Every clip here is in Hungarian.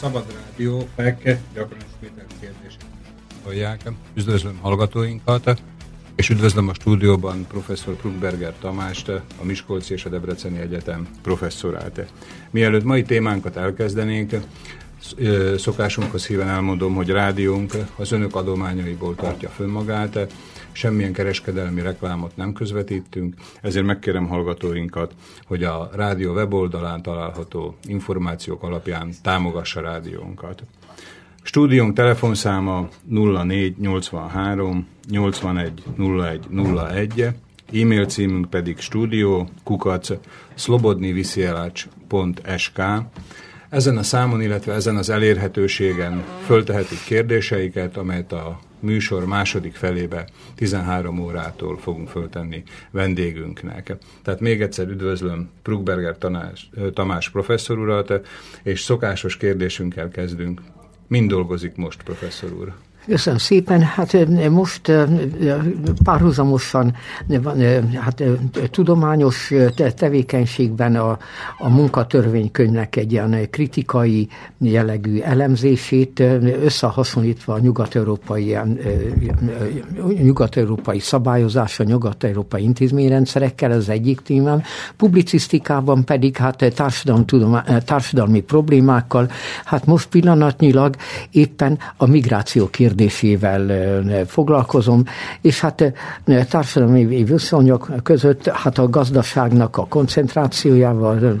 Szabad Rádió FEK gyakran ismételt kérdések. Hallják, üdvözlöm hallgatóinkat, és üdvözlöm a stúdióban professzor Krugberger Tamást, a Miskolci és a Debreceni Egyetem professzorát. Mielőtt mai témánkat elkezdenénk, szokásunkhoz híven elmondom, hogy rádiónk az önök adományaiból tartja fönn magát, semmilyen kereskedelmi reklámot nem közvetítünk, ezért megkérem hallgatóinkat, hogy a rádió weboldalán található információk alapján támogassa rádiónkat. Stúdiónk telefonszáma 0483 81 01 01, e-mail címünk pedig stúdió kukac slobodniviszielacs.sk ezen a számon, illetve ezen az elérhetőségen föltehetik kérdéseiket, amelyet a műsor második felébe 13 órától fogunk föltenni vendégünknek. Tehát még egyszer üdvözlöm Prugberger Tanás, Tamás professzor urat, és szokásos kérdésünkkel kezdünk. Mind dolgozik most, professzor úr? Köszönöm szépen. Hát most párhuzamosan hát, tudományos tevékenységben a, a munkatörvénykönyvnek egy ilyen kritikai jellegű elemzését összehasonlítva a nyugat-európai, nyugat-európai szabályozása, nyugat-európai intézményrendszerekkel, az egyik témám. Publicisztikában pedig hát társadalmi, társadalmi problémákkal, hát most pillanatnyilag éppen a migráció kérdés kérdésével foglalkozom, és hát társadalmi viszonyok között hát a gazdaságnak a koncentrációjával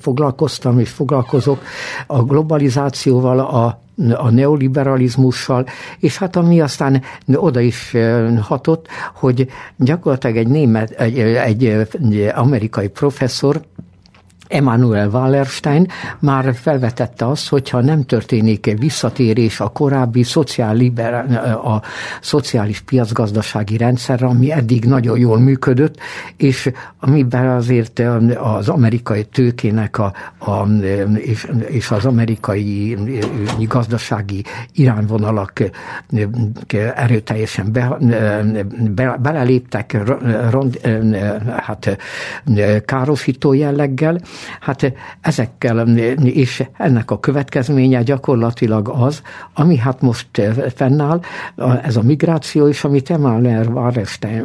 foglalkoztam és foglalkozok, a globalizációval, a a neoliberalizmussal, és hát ami aztán oda is hatott, hogy gyakorlatilag egy német, egy, egy amerikai professzor Emanuel Wallerstein már felvetette azt, hogyha nem történik visszatérés a korábbi szociál a szociális piacgazdasági rendszerre, ami eddig nagyon jól működött, és amiben azért az amerikai tőkének a, a, és, és az amerikai gazdasági irányvonalak erőteljesen be, be, beleléptek rond, hát károsító jelleggel, Hát ezekkel, és ennek a következménye gyakorlatilag az, ami hát most fennáll, ez a migráció, és amit Emanuel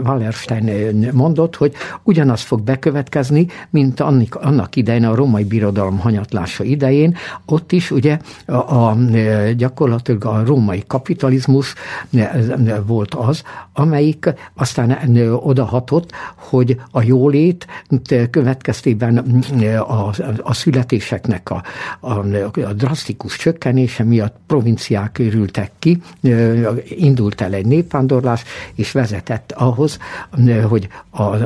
Wallerstein, mondott, hogy ugyanaz fog bekövetkezni, mint annak, annak idején a római birodalom hanyatlása idején, ott is ugye a, a, gyakorlatilag a római kapitalizmus volt az, amelyik aztán odahatott, hogy a jólét következtében a, a születéseknek a, a, a drasztikus csökkenése miatt provinciák örültek ki, indult el egy népvándorlás, és vezetett ahhoz, hogy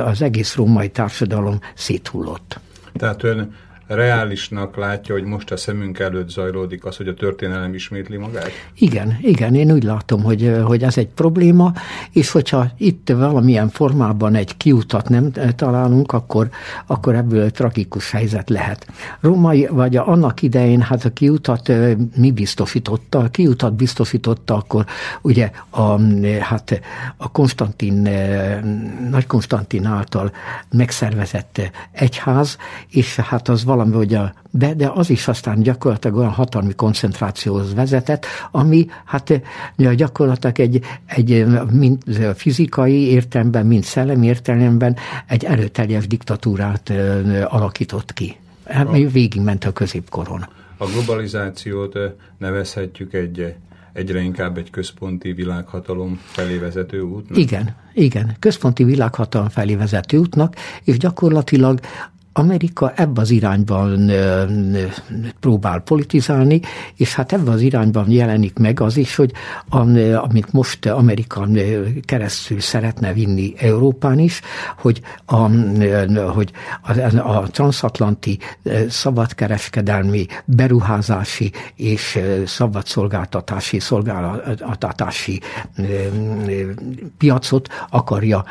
az egész római társadalom széthullott. Tehát ön reálisnak látja, hogy most a szemünk előtt zajlódik az, hogy a történelem ismétli magát? Igen, igen, én úgy látom, hogy, hogy ez egy probléma, és hogyha itt valamilyen formában egy kiutat nem találunk, akkor, akkor ebből tragikus helyzet lehet. Római, vagy annak idején, hát a kiutat mi biztosította? A kiutat biztosította akkor ugye a, hát a Konstantin, Nagy Konstantin által megszervezett egyház, és hát az valami, hogy a, de, de az is aztán gyakorlatilag olyan hatalmi koncentrációhoz vezetett, ami hát gyakorlatilag egy, egy mind fizikai értelemben, mind szellemi értelemben egy erőteljes diktatúrát alakított ki. Hát végigment a középkoron. A globalizációt nevezhetjük egy egyre inkább egy központi világhatalom felé vezető útnak? Igen, igen, központi világhatalom felé vezető útnak, és gyakorlatilag Amerika ebbe az irányban próbál politizálni, és hát ebbe az irányban jelenik meg az is, hogy amit most Amerika keresztül szeretne vinni Európán is, hogy a, hogy a, a transatlanti szabadkereskedelmi beruházási és szabadszolgáltatási szolgáltatási piacot akarja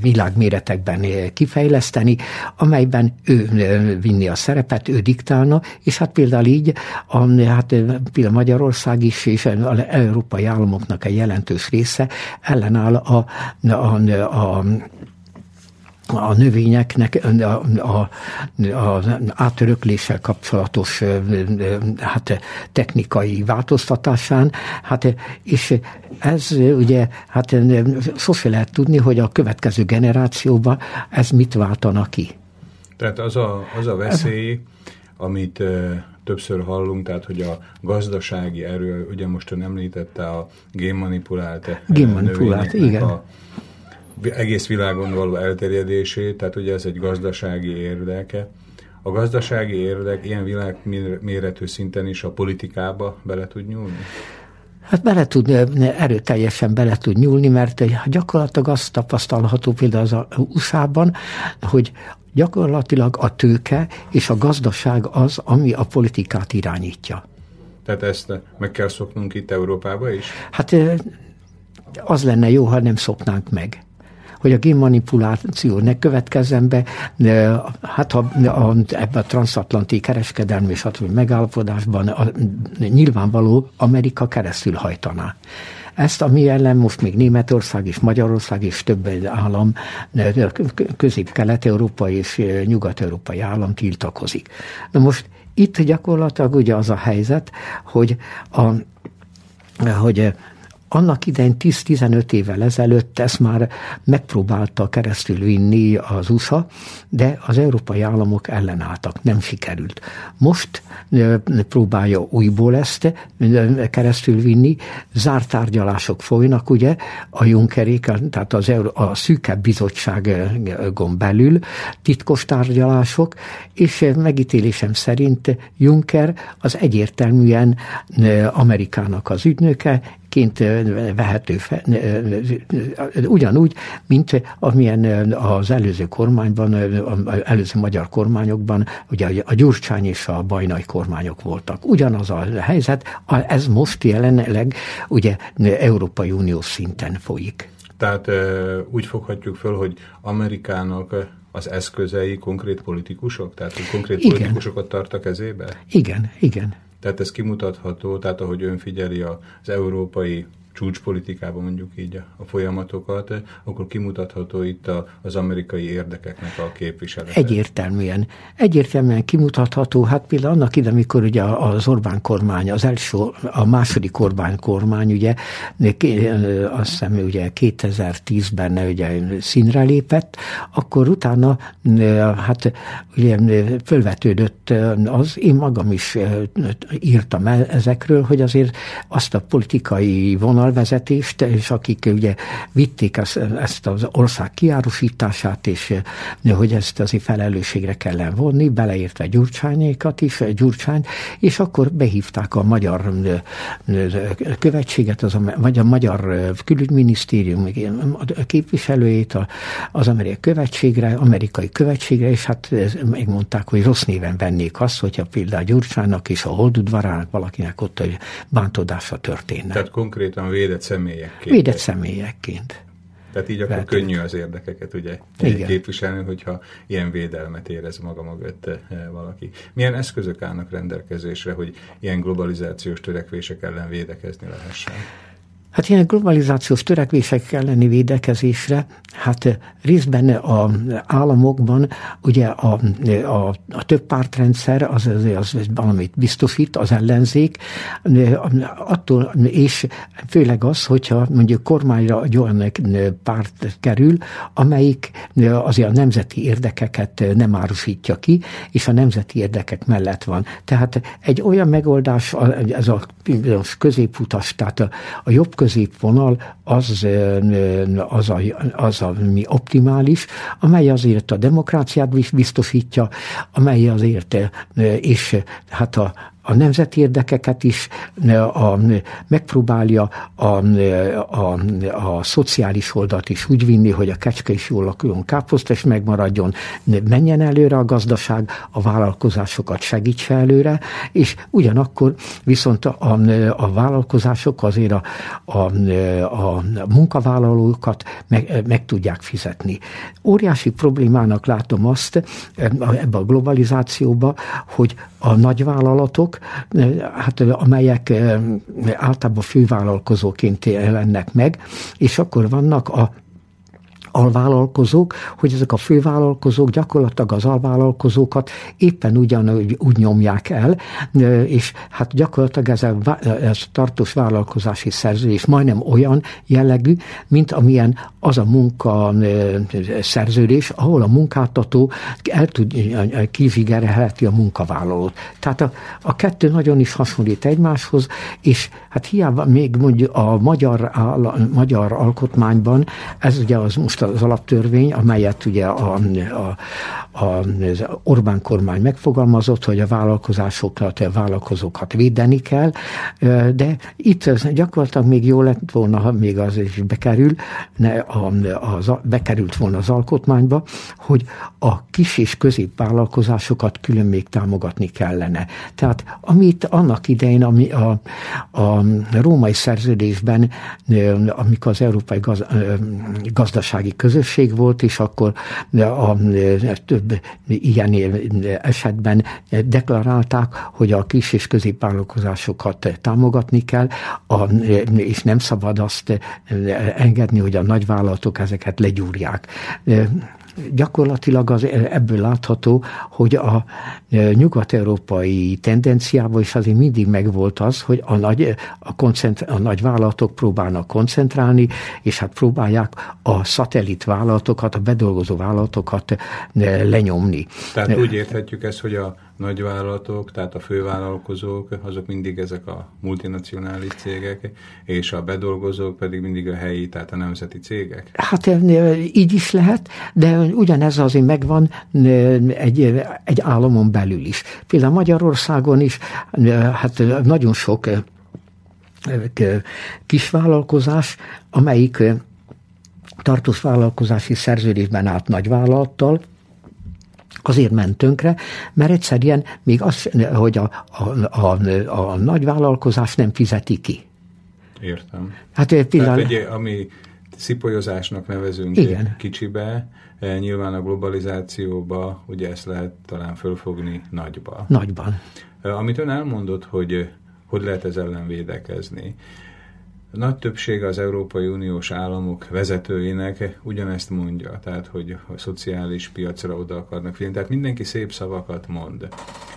világméretekben kifejleszteni, amelyben ebben ő vinni a szerepet, ő diktálna, és hát például így, a, hát például Magyarország is, és az európai államoknak egy jelentős része ellenáll a, a, a a növényeknek a, a, a átörökléssel kapcsolatos hát, technikai változtatásán, hát, és ez ugye, hát sose lehet tudni, hogy a következő generációban ez mit váltana ki. Tehát az a, az a veszély, amit többször hallunk, tehát hogy a gazdasági erő, ugye most ön említette a génmanipulált, génmanipulált igen. a egész világon való elterjedését, tehát ugye ez egy gazdasági érdeke. A gazdasági érdek ilyen világméretű szinten is a politikába bele tud nyúlni? Hát bele tud, erőteljesen bele tud nyúlni, mert gyakorlatilag azt tapasztalható például az USA-ban, hogy gyakorlatilag a tőke és a gazdaság az, ami a politikát irányítja. Tehát ezt meg kell szoknunk itt Európába is? Hát az lenne jó, ha nem szoknánk meg hogy a génmanipuláció ne következzen be, hát ha a, ebben a transatlanti kereskedelmi és megállapodásban a, nyilvánvaló Amerika keresztül hajtaná. Ezt, ami ellen most még Németország és Magyarország és több állam, közép-kelet-európai és nyugat-európai állam tiltakozik. Na most itt gyakorlatilag ugye az a helyzet, hogy a hogy annak idején 10-15 évvel ezelőtt ezt már megpróbálta keresztül vinni az USA, de az európai államok ellenálltak, nem sikerült. Most próbálja újból ezt keresztül vinni, zárt tárgyalások folynak, ugye, a Junckerék, tehát az Euró, a szűkebb bizottságon belül titkos tárgyalások, és megítélésem szerint Juncker az egyértelműen Amerikának az ügynöke, ként vehető fel, ugyanúgy, mint amilyen az előző kormányban, az előző magyar kormányokban, ugye a Gyurcsány és a Bajnai kormányok voltak. Ugyanaz a helyzet, ez most jelenleg ugye Európai Unió szinten folyik. Tehát úgy foghatjuk föl, hogy Amerikának az eszközei konkrét politikusok? Tehát, hogy konkrét igen. politikusokat tart a kezébe? Igen, igen. Tehát ez kimutatható, tehát ahogy ön figyeli az európai csúcspolitikában mondjuk így a, folyamatokat, akkor kimutatható itt a, az amerikai érdekeknek a képviselete. Egyértelműen. Egyértelműen kimutatható. Hát például annak ide, amikor ugye az Orbán kormány, az első, a második Orbán kormány, ugye azt hiszem ugye 2010-ben ugye színre lépett, akkor utána hát ugye fölvetődött az, én magam is írtam ezekről, hogy azért azt a politikai vonal vonalvezetést, és akik ugye vitték ezt, az ország kiárusítását, és hogy ezt azért felelősségre kellene vonni, beleértve Gyurcsányékat is, Gyurcsány, és akkor behívták a magyar követséget, az, vagy a magyar külügyminisztérium képviselőjét az amerikai követségre, amerikai követségre, és hát megmondták, hogy rossz néven vennék azt, hogyha például Gyurcsánynak és a holdudvarának valakinek ott bántódása történne. Tehát konkrétan védett személyekként. Védett személyekként. Tehát így akkor Lehet, könnyű az érdekeket ugye Igen. képviselni, hogyha ilyen védelmet érez maga mögött eh, valaki. Milyen eszközök állnak rendelkezésre, hogy ilyen globalizációs törekvések ellen védekezni lehessen? Hát ilyen globalizációs törekvések elleni védekezésre, hát részben a államokban ugye a, a, a több pártrendszer az, az, az valamit biztosít, az ellenzék, attól, és főleg az, hogyha mondjuk kormányra egy olyan párt kerül, amelyik azért a nemzeti érdekeket nem árusítja ki, és a nemzeti érdekek mellett van. Tehát egy olyan megoldás, ez a középutas, tehát a, a jobb középvonal az, az, a, az a, mi optimális, amely azért a demokráciát is biztosítja, amely azért, és hát a, a nemzeti érdekeket is, a, megpróbálja a, a, a szociális oldalt is úgy vinni, hogy a kecske is jól lakuljon, káposzta is megmaradjon, menjen előre a gazdaság, a vállalkozásokat segítse előre, és ugyanakkor viszont a, a vállalkozások azért a, a, a munkavállalókat meg, meg tudják fizetni. Óriási problémának látom azt ebbe a globalizációba, hogy a nagyvállalatok, hát, amelyek általában fővállalkozóként jelennek meg, és akkor vannak a alvállalkozók, hogy ezek a fővállalkozók gyakorlatilag az alvállalkozókat éppen ugyanúgy úgy nyomják el, és hát gyakorlatilag ez a, ez a tartós vállalkozási szerződés majdnem olyan jellegű, mint amilyen az a munka szerződés, ahol a munkáltató el tud, kizsigerelheti a munkavállalót. Tehát a, a kettő nagyon is hasonlít egymáshoz, és hát hiába még mondjuk a magyar, a magyar alkotmányban, ez ugye az most az alaptörvény, amelyet ugye a, a, a, az Orbán kormány megfogalmazott, hogy a vállalkozásokat, a vállalkozókat védeni kell, de itt gyakorlatilag még jó lett volna, ha még az is bekerül, ne, a, az, bekerült volna az alkotmányba, hogy a kis és középvállalkozásokat külön még támogatni kellene. Tehát amit annak idején, ami a, a római szerződésben, amikor az Európai Gaz, Gazdasági Közösség volt, és akkor a, több ilyen esetben deklarálták, hogy a kis és középvállalkozásokat támogatni kell, a, és nem szabad azt engedni, hogy a nagyvállalatok ezeket legyúrják gyakorlatilag az, ebből látható, hogy a e, nyugat-európai tendenciában is azért mindig megvolt az, hogy a nagy, a, koncentr- a nagy vállalatok próbálnak koncentrálni, és hát próbálják a szatellit vállalatokat, a bedolgozó vállalatokat e, lenyomni. Tehát úgy érthetjük ezt, hogy a nagyvállalatok, tehát a fővállalkozók, azok mindig ezek a multinacionális cégek, és a bedolgozók pedig mindig a helyi, tehát a nemzeti cégek? Hát így is lehet, de ugyanez azért megvan egy, egy államon belül is. Például Magyarországon is, hát nagyon sok kisvállalkozás, amelyik tartós vállalkozási szerződésben állt nagyvállalattal, azért ment tönkre, mert egyszerűen még az, hogy a, a, a, a nagy vállalkozás nem fizeti ki. Értem. Hát például... Tehát egy, ami szipolyozásnak nevezünk Igen. kicsibe, eh, nyilván a globalizációba ugye ezt lehet talán fölfogni nagyba. Nagyban. Eh, amit ön elmondott, hogy eh, hogy lehet ez ellen védekezni. Nagy többsége az Európai Uniós államok vezetőinek ugyanezt mondja, tehát hogy a szociális piacra oda akarnak figyelni. Tehát mindenki szép szavakat mond.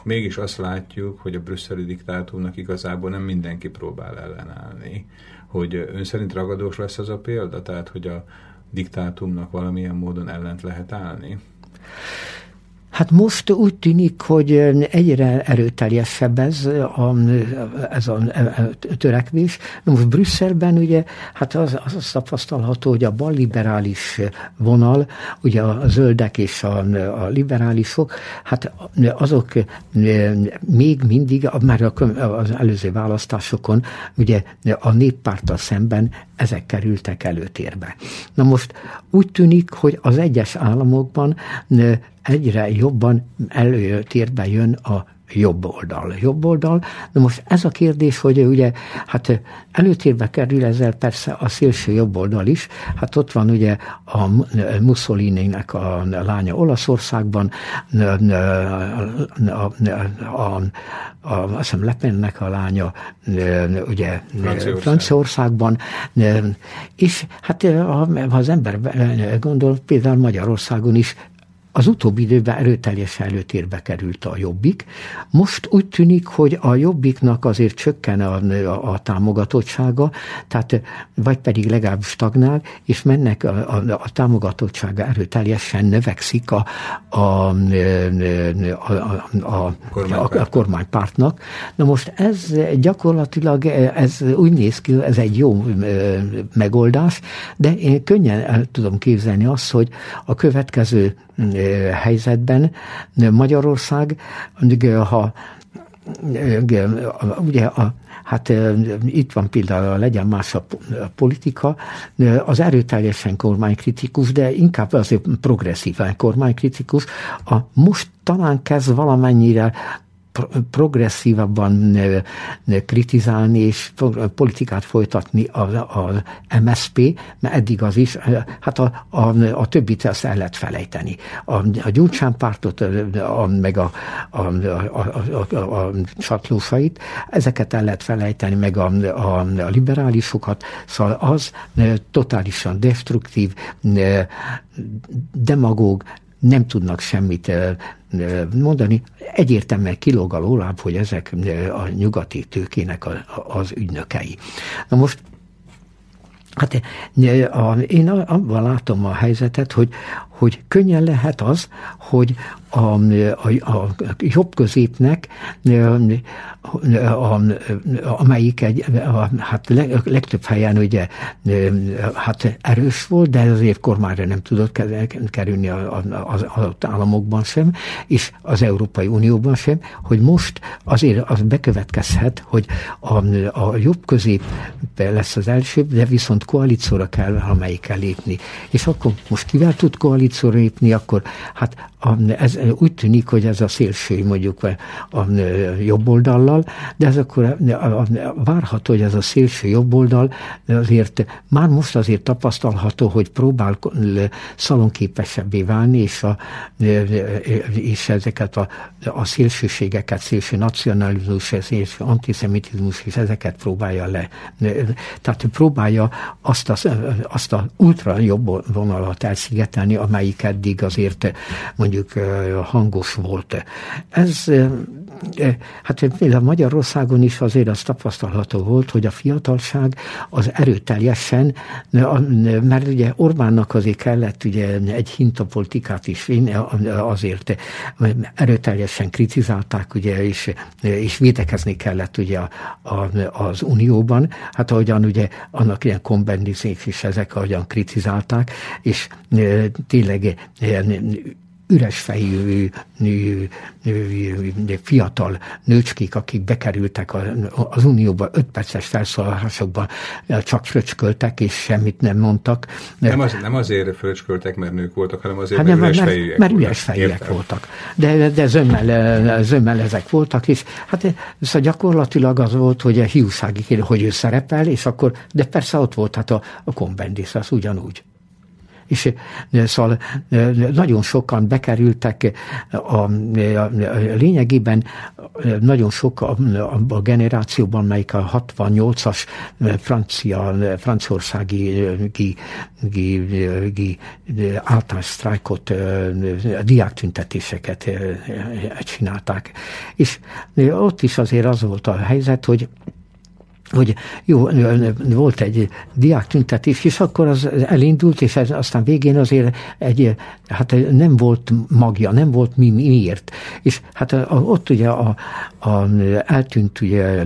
Mégis azt látjuk, hogy a brüsszeli diktátumnak igazából nem mindenki próbál ellenállni. Hogy ön szerint ragadós lesz az a példa, tehát hogy a diktátumnak valamilyen módon ellent lehet állni? Hát most úgy tűnik, hogy egyre erőteljesebb ez a, ez a törekvés. Most Brüsszelben ugye, hát az, az azt tapasztalható, hogy a balliberális vonal, ugye a zöldek és a, a liberálisok, hát azok még mindig, már az előző választásokon, ugye a néppárttal szemben ezek kerültek előtérbe. Na most úgy tűnik, hogy az egyes államokban egyre jobban előtérbe jön a jobb oldal. Jobb oldal. Na most ez a kérdés, hogy ugye, hát előtérbe kerül ezzel persze a szélső jobb oldal is. Hát ott van ugye a Mussolini-nek a lánya Olaszországban, a, a, a, azt hiszem Lepennek a lánya ugye Franciaország. Franciaországban, és hát ha az ember gondol, például Magyarországon is az utóbbi időben erőteljesen előtérbe került a jobbik. Most úgy tűnik, hogy a jobbiknak azért csökken a, a, a támogatottsága, tehát vagy pedig legalább stagnál, és mennek a, a, a támogatottsága erőteljesen növekszik a, a, a, a, a, a, a kormánypártnak. Na most ez gyakorlatilag ez úgy néz ki, ez egy jó megoldás, de én könnyen el tudom képzelni azt, hogy a következő helyzetben. Magyarország, ha ugye a, hát itt van például legyen más a politika, az erőteljesen kormánykritikus, de inkább azért progresszíven kormánykritikus, a most talán kezd valamennyire progresszívabban kritizálni és politikát folytatni az MSP, mert eddig az is, hát a, a, a többit ezt el lehet felejteni. A, a Gyurcsán pártot, a, meg a, a, a, a, a, a csatlósait, ezeket el lehet felejteni, meg a, a, a liberálisokat, szóval az totálisan destruktív, demagóg, nem tudnak semmit mondani. Egyértelműen kilóg a lóláb, hogy ezek a nyugati tőkének az ügynökei. Na most Hát én abban látom a helyzetet, hogy, hogy könnyen lehet az, hogy a, a, a jobb középnek, amelyik egy, a, hát legtöbb helyen ugye hát erős volt, de azért kormányra nem tudott kerülni az adott államokban sem, és az Európai Unióban sem, hogy most azért az bekövetkezhet, hogy a, a jobb közép lesz az első, de viszont koalícióra kell amelyikkel lépni. És akkor most kivel tud koalícióra lépni, akkor hát ez úgy tűnik, hogy ez a szélső mondjuk a jobb oldallal, de ez akkor várható, hogy ez a szélső jobb oldal azért már most azért tapasztalható, hogy próbál szalonképesebbé válni, és, a, és ezeket a, a szélsőségeket, szélső nacionalizmus, szélső antiszemitizmus, és ezeket próbálja le. Tehát próbálja azt a, azt a ultra jobb vonalat elszigetelni, amelyik eddig azért mondjuk hangos volt. Ez, hát például Magyarországon is azért az tapasztalható volt, hogy a fiatalság az erőteljesen, mert ugye Orbánnak azért kellett ugye egy hintapolitikát is azért erőteljesen kritizálták, ugye, és, és védekezni kellett ugye a, az Unióban, hát ahogyan ugye annak ilyen kombendizék is ezek ahogyan kritizálták, és tényleg üres fejű fiatal nőcskék, akik bekerültek az Unióba, öt perces felszólalásokban csak fröcsköltek, és semmit nem mondtak. Nem, az, nem azért fröcsköltek, mert nők voltak, hanem azért, hát mert, mert üres fejűek mert, mert üres fejűek voltak. De, de zömmel, zömmel ezek voltak, és hát szóval gyakorlatilag az volt, hogy a hiúsági hogy ő szerepel, és akkor, de persze ott volt hát a, a kombendis, az ugyanúgy és szóval nagyon sokan bekerültek a, a, a lényegében nagyon sok a, a generációban, melyik a 68-as francia, franciaországi gi, gi, gi, általános sztrájkot, diáktüntetéseket csinálták. És ott is azért az volt a helyzet, hogy hogy jó, volt egy diák tüntetés, és akkor az elindult, és ez aztán végén azért egy, hát nem volt magja, nem volt mi, miért. És hát ott ugye a, a, eltűnt ugye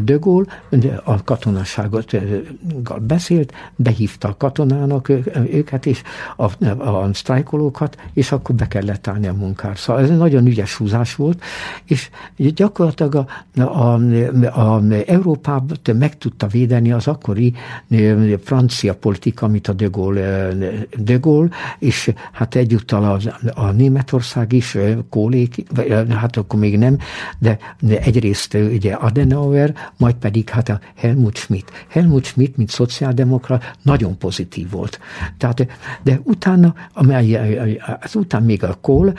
De a katonaságot beszélt, behívta a katonának őket, és a, a sztrájkolókat, és akkor be kellett állni a munkára. Szóval ez nagyon ügyes húzás volt, és gyakorlatilag a, a, a, a Európát meg tudta védeni az akkori francia politika, amit a De Gaulle, De Gaulle és hát egyúttal a, a Németország is, Kólék, hát akkor még nem, de egy egyrészt ugye Adenauer, majd pedig hát a Helmut Schmidt. Helmut Schmidt, mint szociáldemokrat, nagyon pozitív volt. Tehát, de utána, amely, az után még a Kohl,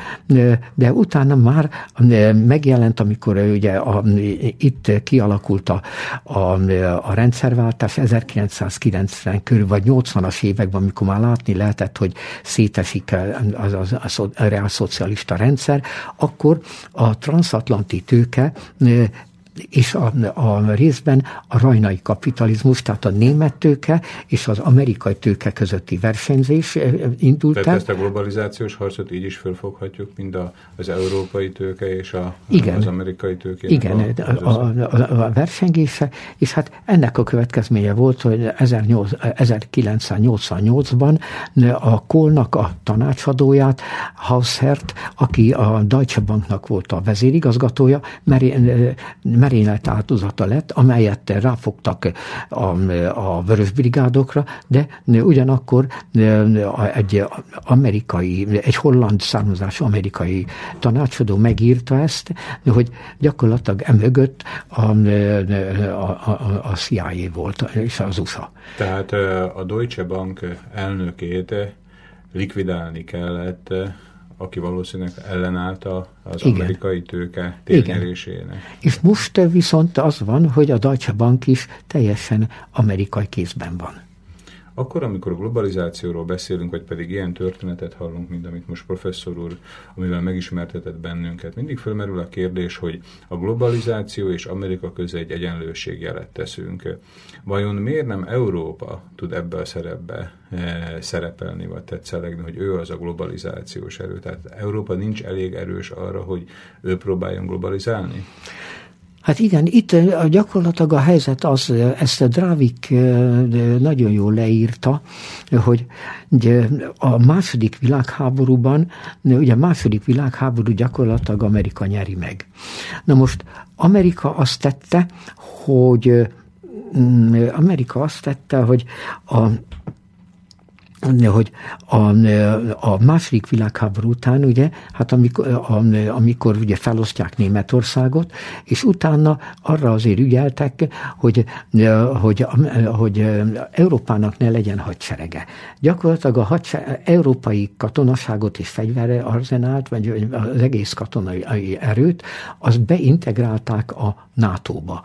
de utána már megjelent, amikor ugye a, itt kialakult a, a, a rendszerváltás 1990 körül, vagy 80-as években, amikor már látni lehetett, hogy szétesik az, az, az, a reálszocialista rendszer, akkor a transatlanti tőke és a, a részben a rajnai kapitalizmus, tehát a német tőke és az amerikai tőke közötti versenyzés eh, indult Tehát el. ezt a globalizációs harcot így is fölfoghatjuk, mind a, az európai tőke és a, Igen. az amerikai tőke. Igen, a, a, a, a versengése, és hát ennek a következménye volt, hogy 1988-ban a Kohlnak a tanácsadóját, Haushert, aki a Deutsche Banknak volt a vezérigazgatója, mert, merénylet áldozata lett, amelyet ráfogtak a, a vörös brigádokra, de ugyanakkor egy amerikai, egy holland származású amerikai tanácsadó megírta ezt, hogy gyakorlatilag emögött a, a, a, a CIA volt, és az USA. Tehát a Deutsche Bank elnökét likvidálni kellett, aki valószínűleg ellenállt az Igen. amerikai tőke térnyerésének. És most viszont az van, hogy a Deutsche Bank is teljesen amerikai kézben van. Akkor, amikor globalizációról beszélünk, vagy pedig ilyen történetet hallunk, mint amit most professzor úr, amivel megismertetett bennünket, mindig fölmerül a kérdés, hogy a globalizáció és Amerika közé egy egyenlőségjelet teszünk. Vajon miért nem Európa tud ebbe a szerepbe e, szerepelni, vagy tetszelegni, hogy ő az a globalizációs erő? Tehát Európa nincs elég erős arra, hogy ő próbáljon globalizálni? Hát igen, itt gyakorlatilag a helyzet az, ezt a Drávik nagyon jól leírta, hogy a második világháborúban, ugye a második világháború gyakorlatilag Amerika nyeri meg. Na most Amerika azt tette, hogy Amerika azt tette, hogy a hogy a, a második világháború után, ugye, hát amikor, amikor ugye felosztják Németországot, és utána arra azért ügyeltek, hogy, hogy, hogy Európának ne legyen hadserege. Gyakorlatilag a hadsereg, európai katonaságot és fegyverre arzenált, vagy az egész katonai erőt, azt beintegrálták a NATO-ba.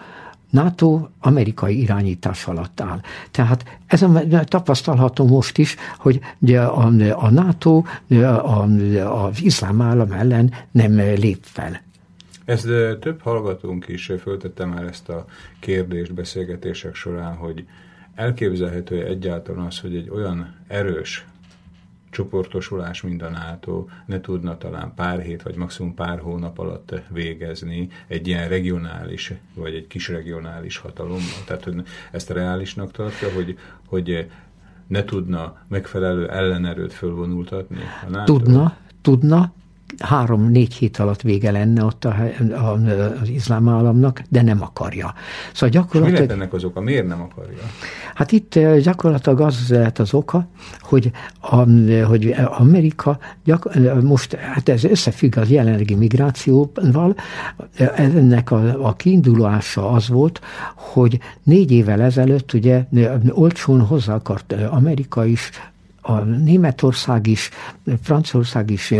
NATO amerikai irányítás alatt áll. Tehát ez a, tapasztalható most is, hogy ugye a, a NATO a, az iszlám állam ellen nem lép fel. Ez több hallgatónk is föltette már ezt a kérdést beszélgetések során, hogy elképzelhető egyáltalán az, hogy egy olyan erős csoportosulás, mint a NATO ne tudna talán pár hét vagy maximum pár hónap alatt végezni egy ilyen regionális vagy egy kis regionális hatalommal. Tehát hogy ezt reálisnak tartja, hogy, hogy ne tudna megfelelő ellenerőt fölvonultatni a NATO? Tudna, tudna, három-négy hét alatt vége lenne ott a, a, az iszlám államnak, de nem akarja. Szóval gyakorlatilag... mi lehet ennek az oka? Miért nem akarja? Hát itt gyakorlatilag az lehet az oka, hogy, a, hogy Amerika gyak, most, hát ez összefügg az jelenlegi migrációval, ennek a, a kiindulása az volt, hogy négy évvel ezelőtt ugye olcsón hozzá akart Amerika is a Németország is, Franciaország is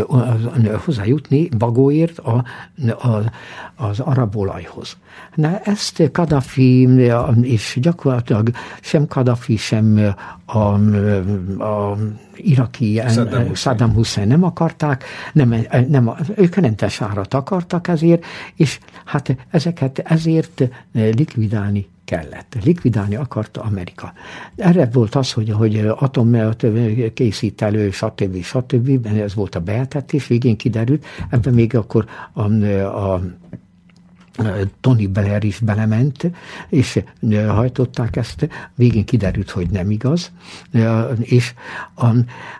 hozzájutni bagóért a, a, az arab olajhoz. Na, ezt Kadhafi, és gyakorlatilag sem Kadhafi, sem a, a iraki Saddam Hussein. Saddam Hussein nem akarták, nem, nem, ők rentes árat akartak ezért, és hát ezeket ezért likvidálni kellett. Likvidálni akarta Amerika. Erre volt az, hogy, hogy atommelt készít elő, stb. stb. Ez volt a behetetés, végén kiderült. Ebben még akkor a, a Tony Blair is belement, és hajtották ezt, végén kiderült, hogy nem igaz, és a,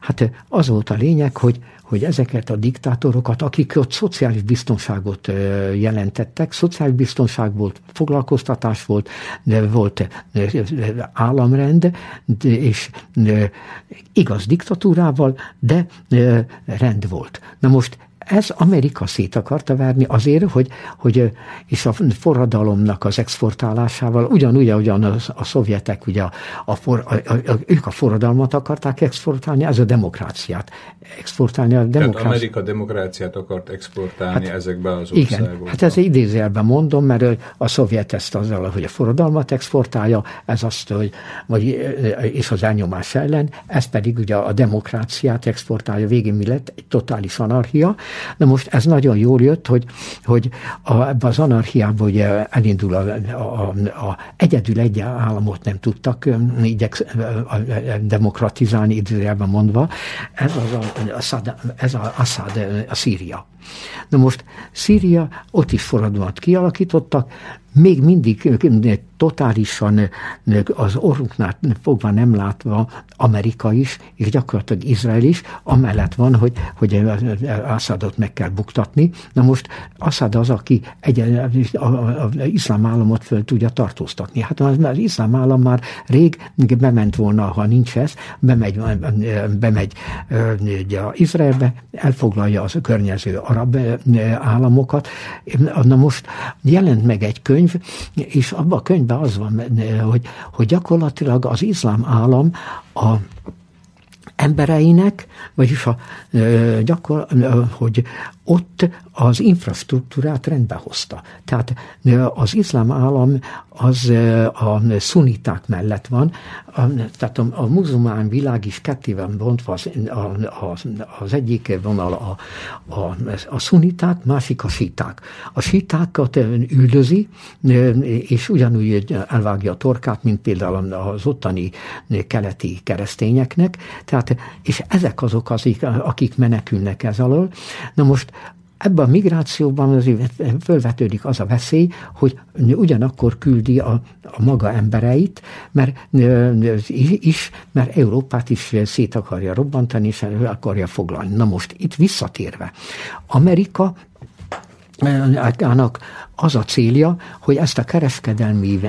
hát az volt a lényeg, hogy hogy ezeket a diktátorokat, akik ott szociális biztonságot jelentettek, szociális biztonság volt, foglalkoztatás volt, de volt államrend, és igaz diktatúrával, de rend volt. Na most ez Amerika szét akarta verni azért, hogy, hogy és a forradalomnak az exportálásával, ugyanúgy, ahogyan a, a szovjetek, ugye a, a, for, a, a, ők a forradalmat akarták exportálni, ez a demokráciát exportálni. A demokráci... Tehát Amerika demokráciát akart exportálni hát, ezekbe az országokba. Igen, hát ez idézőjelben mondom, mert a szovjet ezt azzal, hogy a forradalmat exportálja, ez azt, hogy, vagy, és az elnyomás ellen, ez pedig ugye a demokráciát exportálja. Végén mi lett? Egy totális anarchia, Na most ez nagyon jól jött, hogy, hogy a, ebbe az anarchiába ugye elindul a, a, a, egyedül egy államot nem tudtak igyek, demokratizálni időjelben mondva, ez, az a, a Saddam, ez a Assad, a Szíria. Na most Szíria, ott is forradalmat kialakítottak, még mindig totálisan az orrunknál fogva nem látva Amerika is, és gyakorlatilag Izrael is, amellett van, hogy, hogy Assadot meg kell buktatni. Na most Assad az, aki egy, az iszlám államot föl tudja tartóztatni. Hát az, az iszlám állam már rég bement volna, ha nincs ez, bemegy, bemegy ugye, Izraelbe, elfoglalja az környező arab államokat. Na most jelent meg egy könyv, és abban a könyvben az van, hogy, hogy gyakorlatilag az iszlám állam a embereinek, vagyis a, gyakor, hogy ott az infrastruktúrát rendbe hozta. Tehát az iszlám állam az a szuniták mellett van, a, tehát a, a muzulmán világ is ketté van bontva, az, a, az, az egyik vonal a, a, a szuniták, másik a síták. A sítákat üldözi, és ugyanúgy elvágja a torkát, mint például az ottani keleti keresztényeknek, tehát, és ezek azok, akik, akik menekülnek ez alól. Na most Ebben a migrációban azért fölvetődik az a veszély, hogy ugyanakkor küldi a, a maga embereit, mert is, mert Európát is szét akarja robbantani, és el akarja foglalni. Na most itt visszatérve, Amerika az a célja, hogy ezt a kereskedelmi,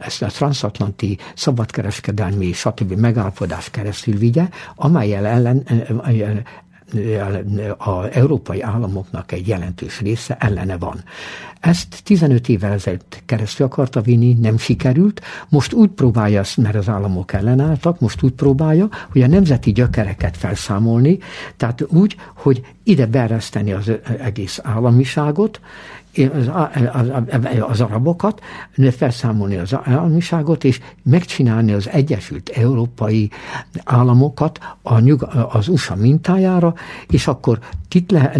ezt a transatlanti szabadkereskedelmi, stb. megállapodás keresztül vigye, amelyel ellen az európai államoknak egy jelentős része ellene van. Ezt 15 évvel ezelőtt keresztül akarta vinni, nem sikerült, most úgy próbálja, mert az államok ellenálltak, most úgy próbálja, hogy a nemzeti gyökereket felszámolni, tehát úgy, hogy ide bereszteni az egész államiságot, az, az, az arabokat, felszámolni az államiságot, és megcsinálni az Egyesült Európai Államokat a nyug, az USA mintájára, és akkor kit le,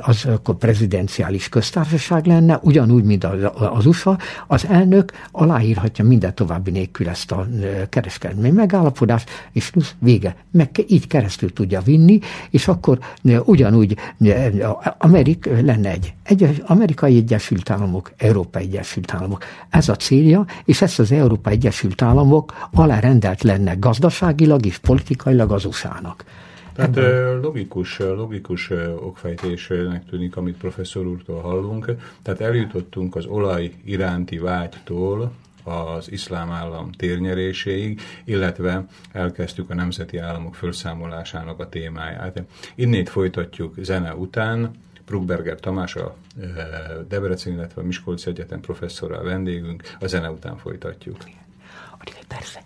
az akkor prezidenciális köztársaság lenne, ugyanúgy, mint az, az USA, az elnök aláírhatja minden további nélkül ezt a kereskedelmi megállapodást, és plusz vége. Meg így keresztül tudja vinni, és akkor ugyanúgy Amerik lenne egy, egy Amerikai Egyesült Államok, Európai Egyesült Államok. Ez a célja, és ezt az Európai Egyesült Államok alárendelt lenne gazdaságilag és politikailag az USA-nak. Tehát logikus, logikus okfejtésnek tűnik, amit professzor úrtól hallunk. Tehát eljutottunk az olaj iránti vágytól az iszlám állam térnyeréséig, illetve elkezdtük a nemzeti államok felszámolásának a témáját. Innét folytatjuk zene után, Bruckberger Tamás, a Debrecen, illetve a Miskolci Egyetem professzora a vendégünk, a zene után folytatjuk. Addig egy persze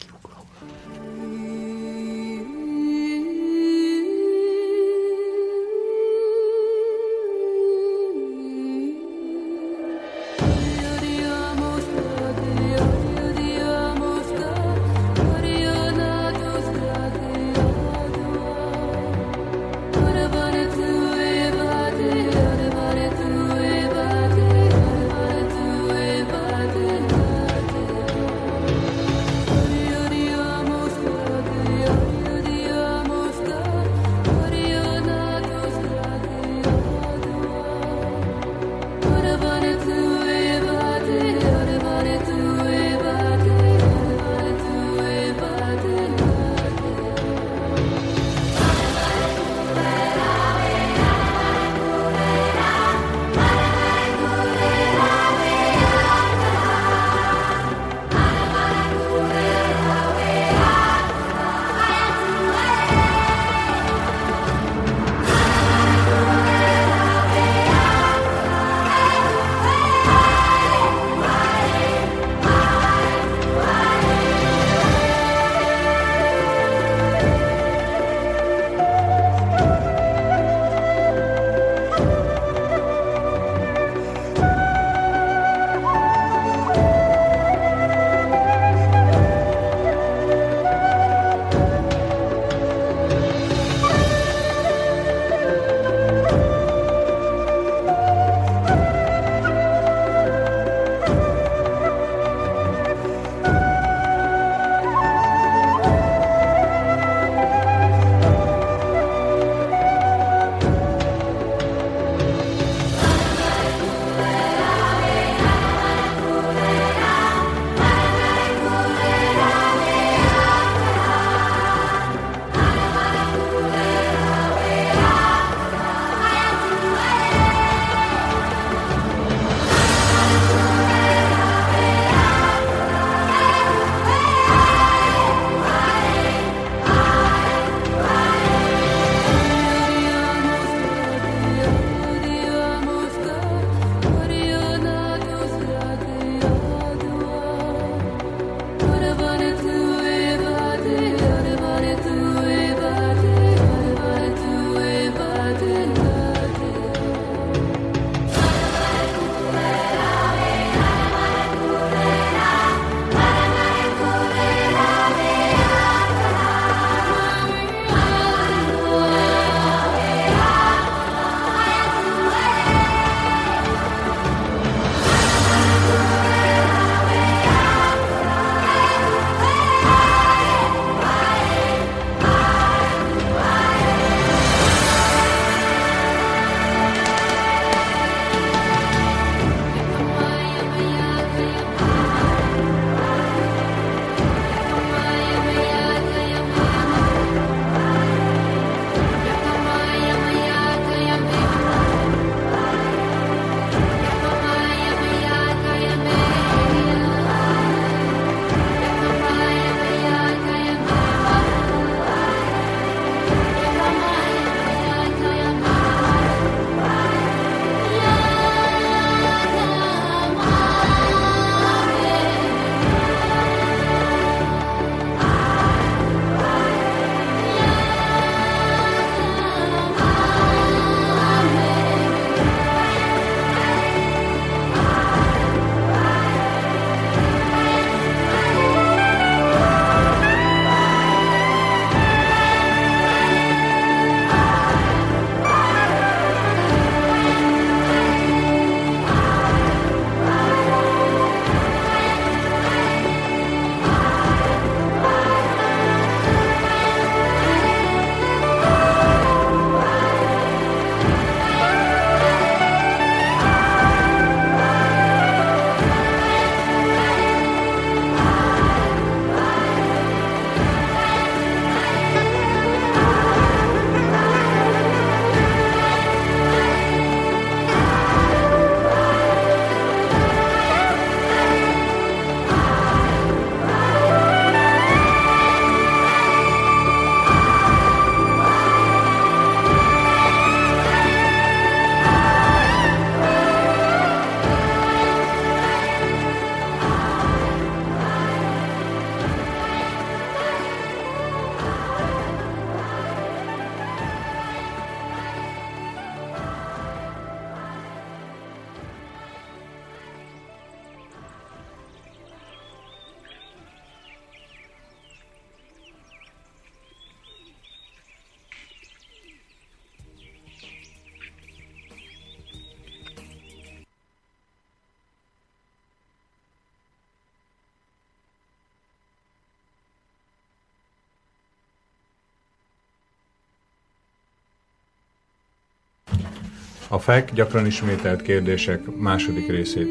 FEK gyakran ismételt kérdések második részét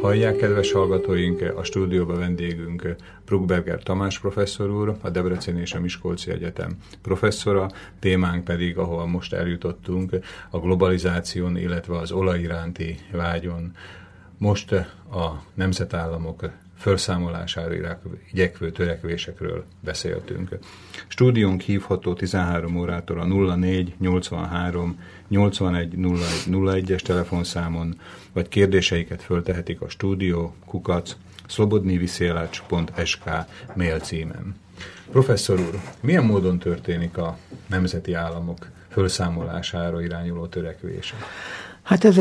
hallják, kedves hallgatóink, a stúdióba vendégünk Bruckberger Tamás professzor úr, a Debrecen és a Miskolci Egyetem professzora, témánk pedig, ahol most eljutottunk, a globalizáción, illetve az olaj iránti vágyon. Most a nemzetállamok felszámolására igyekvő törekvésekről beszéltünk. Stúdiónk hívható 13 órától a 04 83 81 01 es telefonszámon, vagy kérdéseiket föltehetik a stúdió kukac szlobodniviszélács.sk mail címen. Professzor úr, milyen módon történik a nemzeti államok felszámolására irányuló törekvése? Hát ez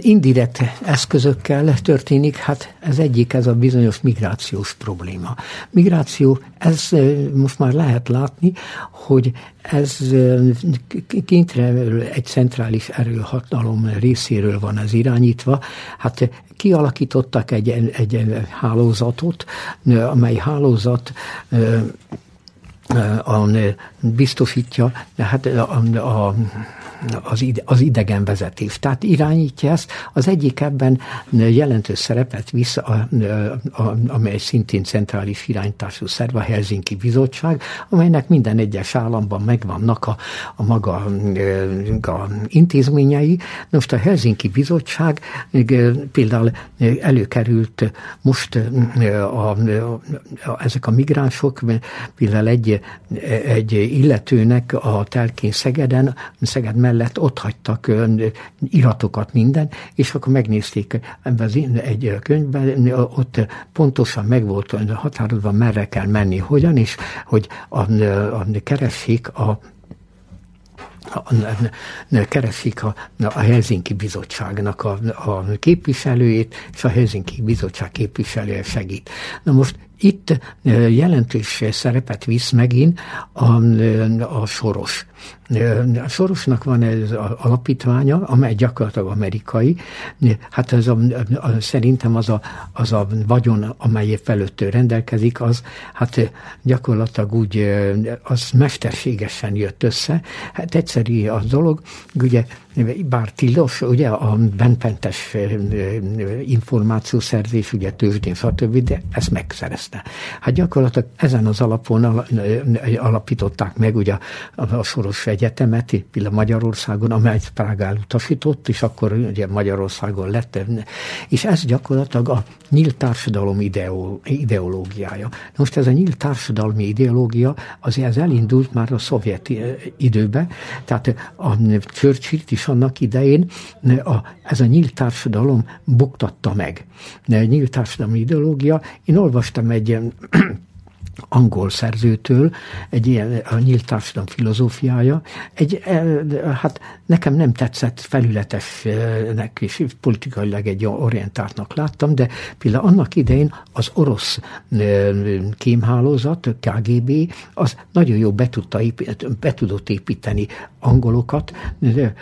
indirekt eszközökkel történik, hát ez egyik, ez a bizonyos migrációs probléma. Migráció, ez most már lehet látni, hogy ez kénytelen egy centrális erőhatalom részéről van ez irányítva. Hát kialakítottak egy, egy hálózatot, amely hálózat a, biztosítja, hát a, a, az, ide, az idegenvezetés. Tehát irányítja ezt. Az egyik ebben jelentős szerepet visz, a, a, a, amely szintén centrális irányítású szerv, a Helsinki Bizottság, amelynek minden egyes államban megvannak a, a maga a intézményei. Most a Helsinki Bizottság például előkerült most a, a, a, ezek a migránsok, például egy, egy illetőnek a telkén Szegeden, Szeged mellett ott hagytak iratokat minden, és akkor megnézték egy könyvben, ott pontosan meg volt határozva, merre kell menni, hogyan, és hogy a, a keressék a keresik a, a Helsinki Bizottságnak a, a képviselőjét, és a Helsinki Bizottság képviselője segít. Na most itt jelentős szerepet visz megint a, a soros. A Sorosnak van ez az alapítványa, amely gyakorlatilag amerikai. Hát ez a, a, szerintem az a, az a vagyon, amely felőtt rendelkezik, az hát gyakorlatilag úgy, az mesterségesen jött össze. Hát egyszerű a dolog, ugye bár tilos, ugye a benpentes információszerzés, ugye tőzsdén, stb., de ezt megszerezte. Hát gyakorlatilag ezen az alapon alapították meg ugye a, a Soros Egyetemet, például Magyarországon, amely Prágál utasított, és akkor ugye Magyarországon lett, és ez gyakorlatilag a nyílt társadalom ideológiája. Most ez a nyílt társadalmi ideológia azért ez elindult már a szovjet időbe, tehát a churchill is annak idején a, ez a nyílt társadalom buktatta meg. Nyílt társadalmi ideológia, én olvastam egy angol szerzőtől, egy ilyen a nyílt társadalom filozófiája, egy, e, hát nekem nem tetszett felületesnek és politikailag egy orientáltnak láttam, de például annak idején az orosz e, kémhálózat, KGB, az nagyon jó be, tudta be tudott építeni angolokat e,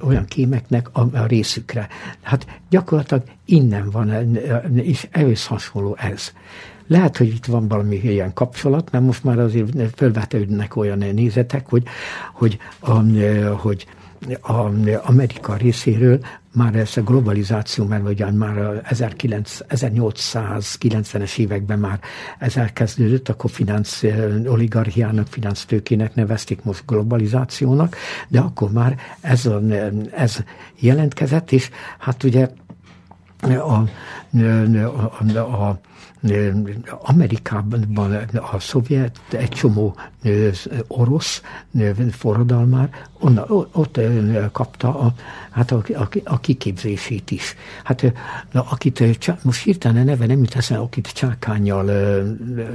olyan kémeknek a, a részükre. Hát gyakorlatilag innen van, és ehhez hasonló ez. Lehet, hogy itt van valami ilyen kapcsolat, mert most már azért fölvetődnek olyan nézetek, hogy, hogy, a, hogy a Amerika részéről már ez a globalizáció, mert ugyan már a 1890-es években már ez elkezdődött, akkor finansz oligarchiának, finansztőkének nevezték most globalizációnak, de akkor már ez, a, ez jelentkezett, és hát ugye a, a, Amerikában a szovjet, egy csomó orosz forradalmár onna, ott kapta a, hát a, a, a kiképzését is. Hát akit most hirtelen neve nem jut eszembe, akit Csákányjal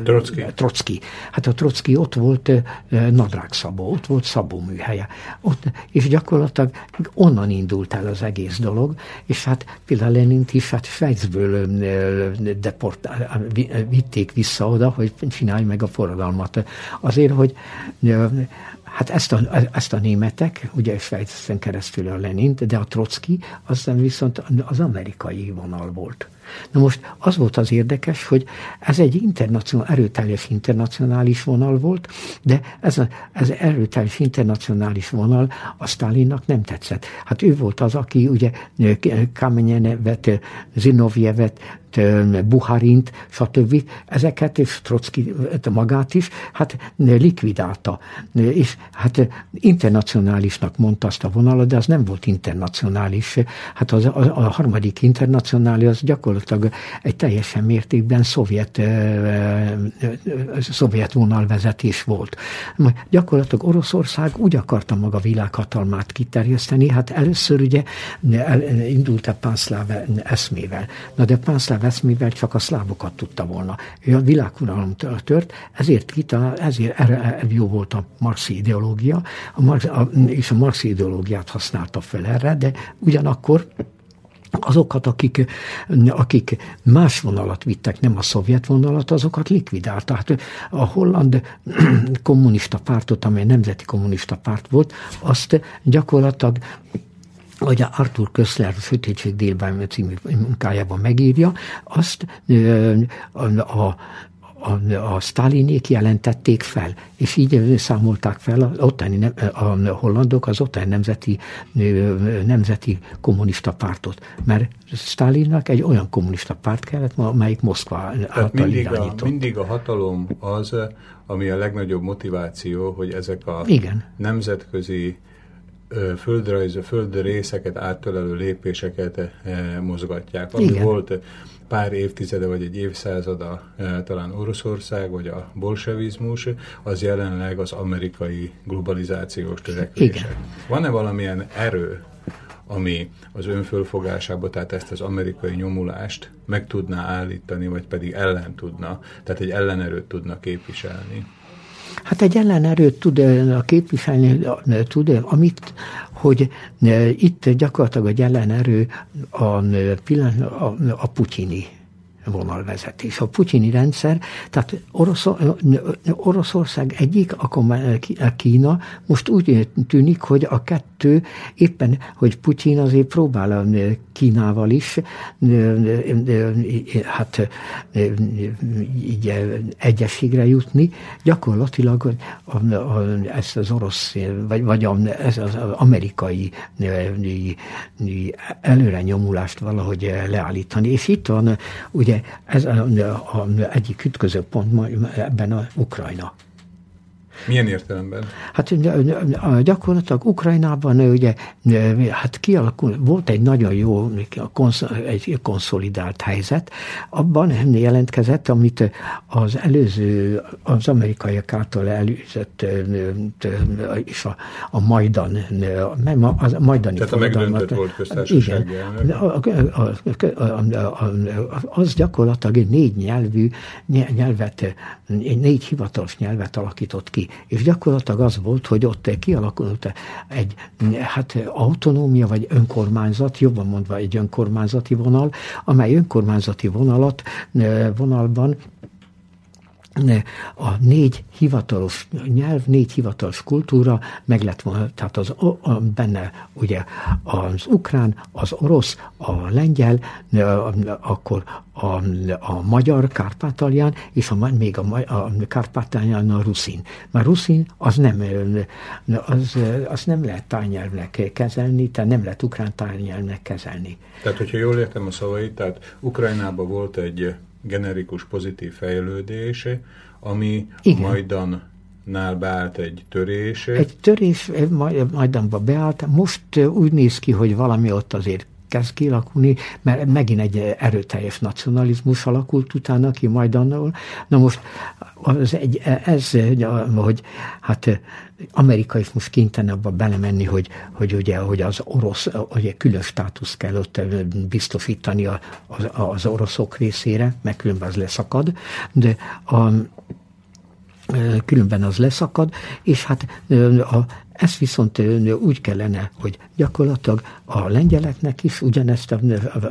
Trocki. Trocki. Hát a Trocki ott volt Nadrág Szabó, ott volt Szabó műhelye. Ott, és gyakorlatilag onnan indult el az egész dolog, és hát például Lenint is hát Svájcből deportál, vitték vissza oda, hogy csinálj meg a forradalmat. Azért, hogy Hát ezt a, ezt a németek, ugye Svájcen keresztül a Lenint, de a Trotsky, aztán viszont az amerikai vonal volt. Na most az volt az érdekes, hogy ez egy internacionál, erőteljes internacionális vonal volt, de ez, a, ez erőteljes internacionális vonal a Stalinnak nem tetszett. Hát ő volt az, aki ugye Kamenyevet, Zinovjevet, Buharint, stb. Ezeket, és Trotsky magát is, hát likvidálta. És hát internacionálisnak mondta azt a vonalat, de az nem volt internacionális. Hát az, a, a harmadik internacionális az gyakorlatilag egy teljesen mértékben szovjet, szovjet vonalvezetés volt. Gyakorlatilag Oroszország úgy akarta maga világhatalmát kiterjeszteni, hát először ugye indult a pánszláv eszmével. Na de pánszláv eszmével csak a szlávokat tudta volna. Ő a világuralom tört, ezért, kita, ezért erre jó volt a marxi ideológia, a Marx, a, és a marxi ideológiát használta fel erre, de ugyanakkor azokat, akik, akik más vonalat vittek, nem a szovjet vonalat, azokat likvidálta. Hát a holland kommunista pártot, amely nemzeti kommunista párt volt, azt gyakorlatilag hogy a Arthur Köszler Sötétség délben című munkájában megírja, azt a, a a, a Stalinék jelentették fel, és így számolták fel a, ottani, a hollandok az ottani nemzeti, nemzeti kommunista pártot, mert Stalinnak egy olyan kommunista párt kellett, amelyik Moszkva által mindig irányított. A, mindig a hatalom az, ami a legnagyobb motiváció, hogy ezek a Igen. nemzetközi földrajz, földrészeket áttölelő lépéseket mozgatják. Ami Igen. volt pár évtizede vagy egy évszázada talán Oroszország vagy a bolsevizmus, az jelenleg az amerikai globalizációs törekvések. Van-e valamilyen erő, ami az önfölfogásába, tehát ezt az amerikai nyomulást meg tudná állítani, vagy pedig ellen tudna, tehát egy ellenerőt tudna képviselni? Hát egy ellenerőt tud a képviselni, tud, amit, hogy itt gyakorlatilag egy ellenerő a, a, a putyini vonalvezetés. A putyini rendszer, tehát Orosz, Oroszország egyik, akkor Kína, most úgy tűnik, hogy a kettő éppen, hogy Putyin azért próbál Kínával is, hát így egyességre jutni, gyakorlatilag a, a, ezt az orosz, vagy, vagy a, ez az amerikai előre nyomulást valahogy leállítani. És itt van ugye Ugye ez a, a, a egyik ütköző pont ebben a Ukrajna. Milyen értelemben? Hát gyakorlatilag Ukrajnában ugye, hát kialakul, volt egy nagyon jó, egy konszolidált helyzet, abban jelentkezett, amit az előző, az amerikaiak által előzött, és a, a Majdan, nem a, a Majdani Tehát a megdöntött volt köztársaság Az gyakorlatilag egy négy nyelvű nyelvet, négy hivatalos nyelvet alakított ki és gyakorlatilag az volt, hogy ott kialakult egy hát autonómia vagy önkormányzat, jobban mondva egy önkormányzati vonal, amely önkormányzati vonalat, vonalban a négy hivatalos nyelv, négy hivatalos kultúra meg lett volna, tehát az, a, benne ugye az ukrán, az orosz, a lengyel, akkor a, a magyar kárpátalján, és a, még a, a kárpátalján a ruszin. Már ruszin az nem, az, az nem lehet tájnyelvnek kezelni, tehát nem lehet ukrán tájnyelvnek kezelni. Tehát, hogyha jól értem a szavait, tehát Ukrajnában volt egy generikus pozitív fejlődése, ami Igen. Majdan nál beállt egy törés. Egy törés Majdanba beállt. Most úgy néz ki, hogy valami ott azért kezd kialakulni, mert megint egy erőteljes nacionalizmus alakult utána ki Majdannal. Na most az egy, ez, hogy hát Amerika is most kénytelen belemenni, hogy, hogy, ugye, hogy az orosz, ugye külön státusz kell ott biztosítani az, az oroszok részére, mert különben az leszakad, de a, különben az leszakad, és hát a, Ez viszont úgy kellene, hogy gyakorlatilag a lengyeleknek is ugyanezt a,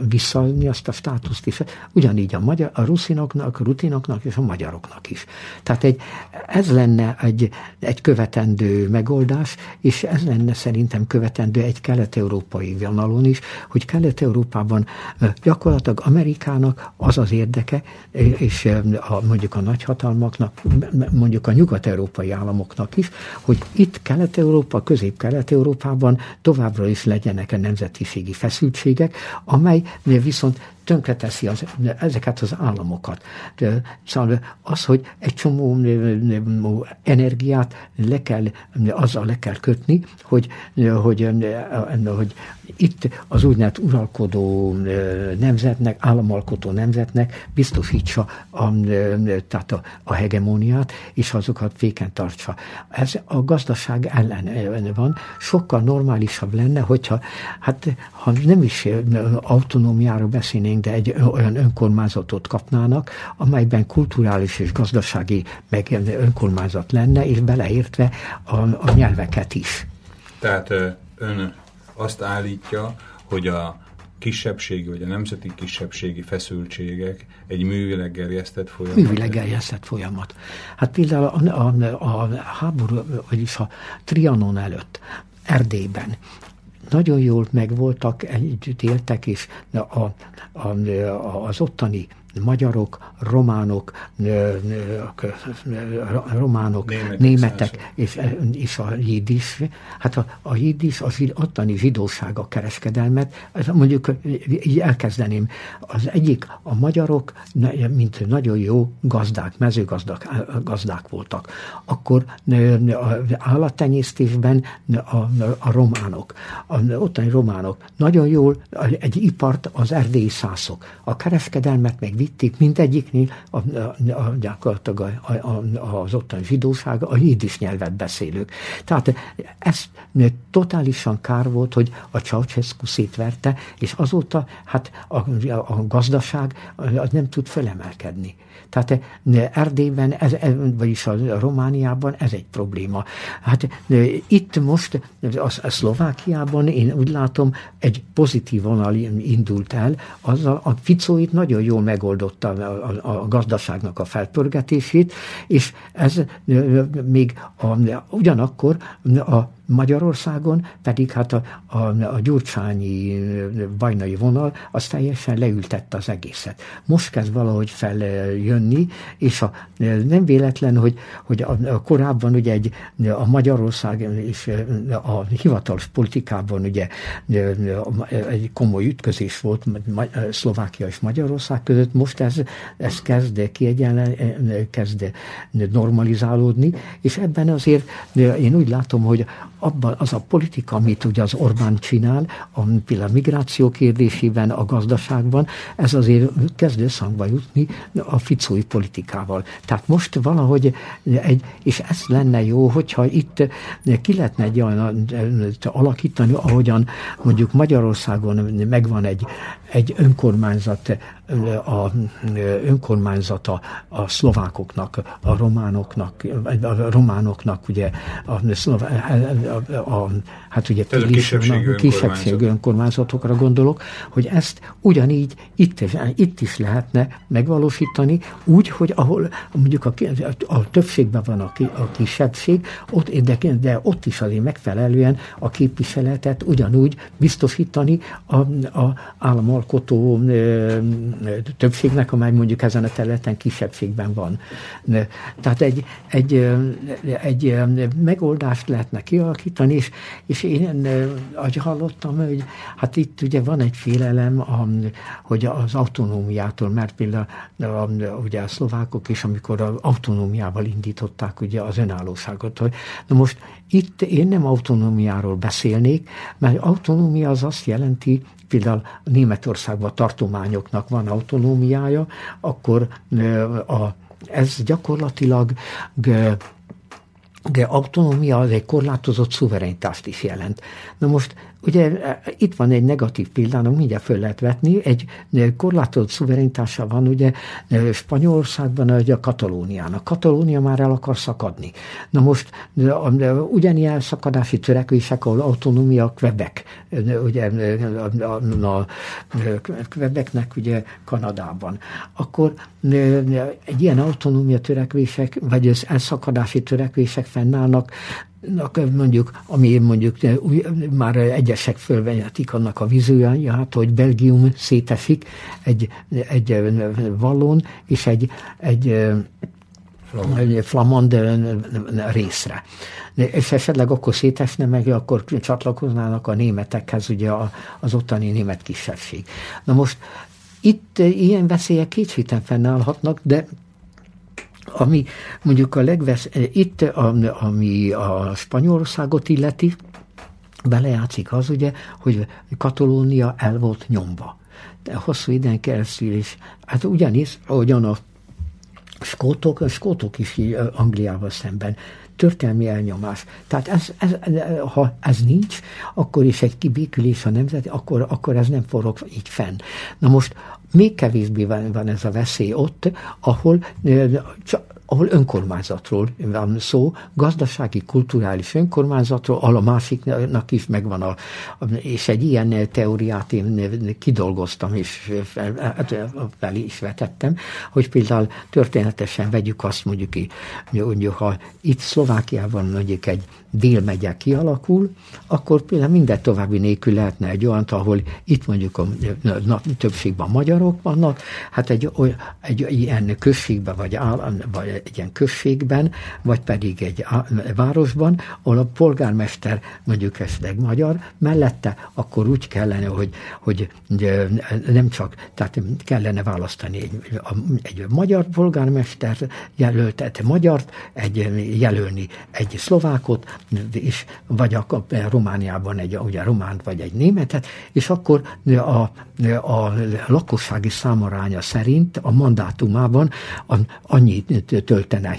visszaadni azt a státuszt is, ugyanígy a, magyar, a ruszinoknak, rutinoknak és a magyaroknak is. Tehát egy, ez lenne egy, egy követendő megoldás, és ez lenne szerintem követendő egy kelet-európai vonalon is, hogy Kelet-Európában gyakorlatilag Amerikának az az érdeke, és a, mondjuk a nagyhatalmaknak, mondjuk a nyugat-európai államoknak is, hogy itt Kelet-Európa, Közép-Kelet-Európában továbbra is legyenek a nemzetiségi feszültségek, amely viszont tönkreteszi az, ezeket az államokat. Szóval az, hogy egy csomó energiát le kell, azzal le kell kötni, hogy, hogy, hogy itt az úgynevezett uralkodó nemzetnek, államalkotó nemzetnek biztosítsa a, tehát a, a hegemóniát, és azokat féken tartsa. Ez a gazdaság ellen van. Sokkal normálisabb lenne, hogyha, hát ha nem is autonómiáról beszélnénk, de egy olyan önkormányzatot kapnának, amelyben kulturális és gazdasági meg önkormányzat lenne, és beleértve a, a nyelveket is. Tehát ön azt állítja, hogy a kisebbségi vagy a nemzeti kisebbségi feszültségek egy művileg gerjesztett folyamat? Művileg gerjesztett folyamat. Hát például a, a, a háború, vagyis a Trianon előtt Erdélyben nagyon jól megvoltak, együtt éltek, és a, a, a, az ottani magyarok, románok, románok, németek, németek és, és a jiddis. Hát a, a jiddis, az ottani zsidóság a kereskedelmet, ez mondjuk így elkezdeném. Az egyik, a magyarok, mint nagyon jó gazdák, mezőgazdák gazdák voltak. Akkor állattenyésztésben a, a románok, a ottani románok nagyon jól egy ipart az erdélyi szászok. A kereskedelmet meg vitték mindegyiknél a, a, a, gyakorlatilag a, a, az ottani zsidóság, a jiddis nyelvet beszélők. Tehát ez totálisan kár volt, hogy a Ceausescu szétverte, és azóta hát a, a gazdaság az nem tud felemelkedni. Tehát Erdélyben, ez, vagyis a Romániában ez egy probléma. Hát itt most a Szlovákiában én úgy látom, egy pozitív vonal indult el, azzal a Ficó itt nagyon jól megoldotta a, a, a gazdaságnak a felpörgetését, és ez még a, ugyanakkor a Magyarországon pedig hát a, a, a gyurcsányi bajnai vonal az teljesen leültette az egészet. Most kezd valahogy feljönni, és a, nem véletlen, hogy, hogy a, a korábban ugye egy, a Magyarország és a hivatalos politikában ugye egy komoly ütközés volt Szlovákia és Magyarország között, most ez, ez kezd kiegyenlen, kezd normalizálódni, és ebben azért én úgy látom, hogy abban az a politika, amit ugye az Orbán csinál, a, például a migráció kérdésében, a gazdaságban, ez azért kezd összhangba jutni a ficói politikával. Tehát most valahogy egy, és ez lenne jó, hogyha itt ki lehetne egy olyan alakítani, ahogyan mondjuk Magyarországon megvan egy, egy önkormányzat, a önkormányzata a szlovákoknak, a románoknak, a románoknak, ugye a, szlová, a, a, hát ugye a kisebbségű, kisebbségű önkormányzatokra gondolok, hogy ezt ugyanígy itt, itt is lehetne megvalósítani, úgy, hogy ahol mondjuk a, a többségben van a, a kisebbség, ott, de, de ott is azért megfelelően a képviseletet ugyanúgy biztosítani a, a államalkotó többségnek, amely mondjuk ezen a területen kisebbségben van. Tehát egy, egy, egy megoldást lehetne kialakítani, és, és én ahogy hallottam, hogy hát itt ugye van egy félelem, hogy az autonómiától, mert például ugye a szlovákok is, amikor az autonómiával indították ugye az önállóságot, hogy na most itt én nem autonómiáról beszélnék, mert autonómia az azt jelenti, például Németországban a tartományoknak van autonómiája, akkor ez gyakorlatilag de autonómia az egy korlátozott szuverenitást is jelent. Na most Ugye e, itt van egy negatív példának, mindjárt föl lehet vetni, egy e, korlátozott szuverenitása van ugye e, Spanyolországban ugye a Katalóniának. Katalónia már el akar szakadni. Na most ugyanilyen szakadási törekvések, ahol autonómia Quebec, ugye a, a, a Quebecnek ugye Kanadában. Akkor egy ilyen autonómia törekvések, vagy az elszakadási törekvések fennállnak mondjuk, ami mondjuk már egyesek fölvehetik annak a vizúját, hogy Belgium szétesik egy, egy vallon és egy, egy egy flamand részre. És esetleg akkor szétesne meg, akkor csatlakoznának a németekhez, ugye az ottani német kisebbség. Na most itt ilyen veszélyek kétségten fennállhatnak, de ami mondjuk a legvesz, itt, ami a Spanyolországot illeti, belejátszik az ugye, hogy Katalónia el volt nyomva. De hosszú időn keresztül is, hát ugyanis, ahogyan a skótok, a skótok is Angliával szemben történelmi elnyomás. Tehát ez, ez, ha ez nincs, akkor is egy kibékülés a nemzet, akkor, akkor ez nem forog így fenn. Na most még kevésbé van, ez a veszély ott, ahol csak ahol önkormányzatról van szó, gazdasági, kulturális önkormányzatról, ahol a másiknak is megvan a, és egy ilyen teóriát én kidolgoztam, és fel, hát, fel is vetettem, hogy például történetesen vegyük azt mondjuk, mondjuk ha itt Szlovákiában mondjuk egy délmegye kialakul, akkor például minden további nélkül lehetne egy olyan, ahol itt mondjuk a na, többségben magyarok vannak, hát egy, egy ilyen községben, vagy, áll, vagy ilyen községben, vagy pedig egy városban, ahol a polgármester mondjuk esetleg magyar, mellette akkor úgy kellene, hogy, hogy nem csak, tehát kellene választani egy, egy magyar polgármester jelöltet, magyart, egy jelölni egy szlovákot, és vagy a, Romániában egy ugye, románt vagy egy németet, és akkor a, a lakossági számaránya szerint a mandátumában annyit töltene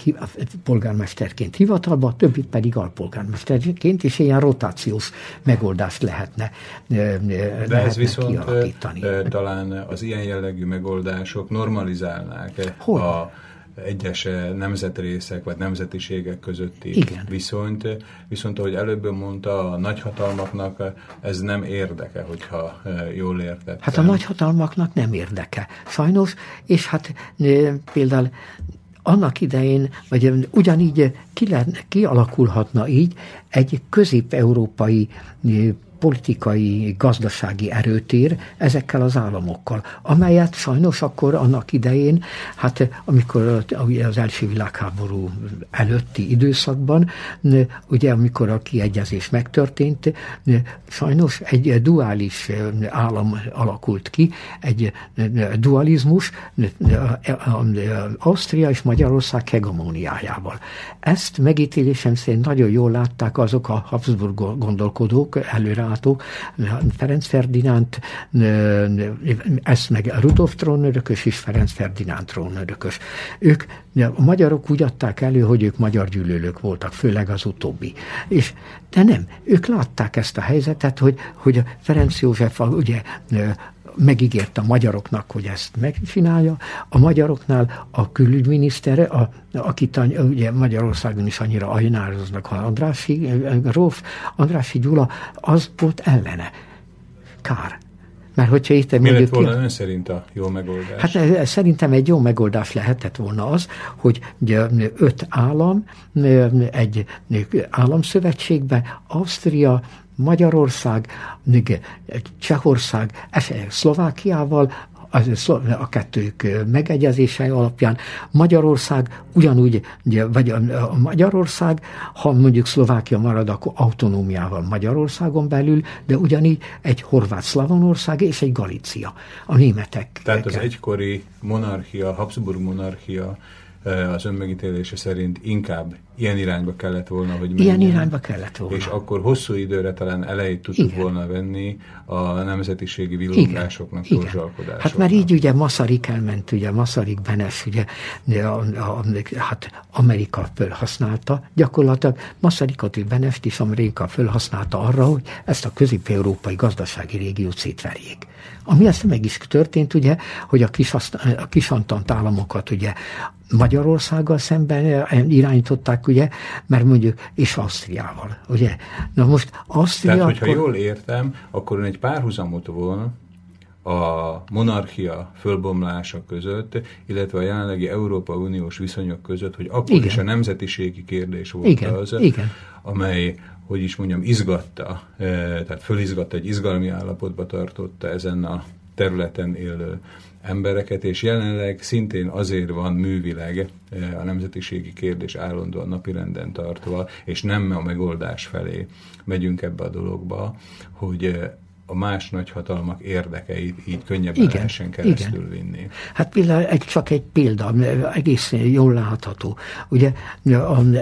polgármesterként hivatalba, a többit pedig alpolgármesterként, és ilyen rotációs megoldást lehetne, De lehetne ez viszont kialakítani. talán az ilyen jellegű megoldások normalizálnák Hol? a egyes nemzetrészek vagy nemzetiségek közötti Igen. viszonyt. Viszont, ahogy előbb mondta, a nagyhatalmaknak ez nem érdeke, hogyha jól értettem. Hát a nagyhatalmaknak nem érdeke. Sajnos, és hát például annak idején, vagy ugyanígy ki kialakulhatna így egy közép-európai politikai, gazdasági erőtér ezekkel az államokkal, amelyet sajnos akkor annak idején, hát amikor az első világháború előtti időszakban, ugye amikor a kiegyezés megtörtént, sajnos egy duális állam alakult ki, egy dualizmus Ausztria és Magyarország hegemóniájával. Ezt megítélésem szerint nagyon jól látták azok a Habsburg gondolkodók előre látók, Ferenc Ferdinánd, ezt meg Rudolf trónörökös és Ferenc Ferdinánd trónörökös. Ők, a magyarok úgy adták elő, hogy ők magyar gyűlölők voltak, főleg az utóbbi. És, de nem, ők látták ezt a helyzetet, hogy, hogy Ferenc József ugye megígérte a magyaroknak, hogy ezt megcsinálja. A magyaroknál a külügyminisztere, a, akit ugye Magyarországon is annyira ajnároznak, ha Andrási, Róf, Andrási Gyula, az volt ellene. Kár. Mert hogyha itt Mi lett volna ön szerint a jó megoldás? Hát eh, szerintem egy jó megoldás lehetett volna az, hogy ugye, öt állam egy államszövetségbe, Ausztria, Magyarország, Csehország, Szlovákiával, az, a kettők megegyezése alapján Magyarország ugyanúgy, vagy a Magyarország, ha mondjuk Szlovákia marad, akkor autonómiával Magyarországon belül, de ugyanígy egy horvát Szlavonország és egy Galícia, a németek. Tehát az egykori monarchia, Habsburg monarchia az önmegítélése szerint inkább ilyen irányba kellett volna, hogy menjen. Ilyen irányba kellett volna. És akkor hosszú időre talán elejét tudtuk Igen. volna venni a nemzetiségi villogásoknak, torzsalkodásoknak. Hát már így ugye Masaryk elment, ugye Masaryk Benes, ugye a, a, hát Amerika fölhasználta, gyakorlatilag Masarykot és Benest is Amerika fölhasználta arra, hogy ezt a közép-európai gazdasági régiót szétverjék. Ami ezt meg is történt, ugye, hogy a, kis, a kisantant államokat ugye Magyarországgal szemben eh, irányították, ugye, mert mondjuk, és Ausztriával, ugye. Na most Ausztria... Tehát, hogyha akkor... jól értem, akkor egy párhuzamot volna a monarchia fölbomlása között, illetve a jelenlegi Európa Uniós viszonyok között, hogy akkor igen. is a nemzetiségi kérdés volt igen. az, igen. amely hogy is mondjam, izgatta, eh, tehát fölizgatta, egy izgalmi állapotba tartotta ezen a területen élő embereket, és jelenleg szintén azért van művileg eh, a nemzetiségi kérdés állandóan napirenden tartva, és nem a megoldás felé megyünk ebbe a dologba, hogy eh, a más nagyhatalmak érdekeit így könnyebben igen, lehessen keresztül igen. vinni. Hát például egy, csak egy példa, egész jól látható. Ugye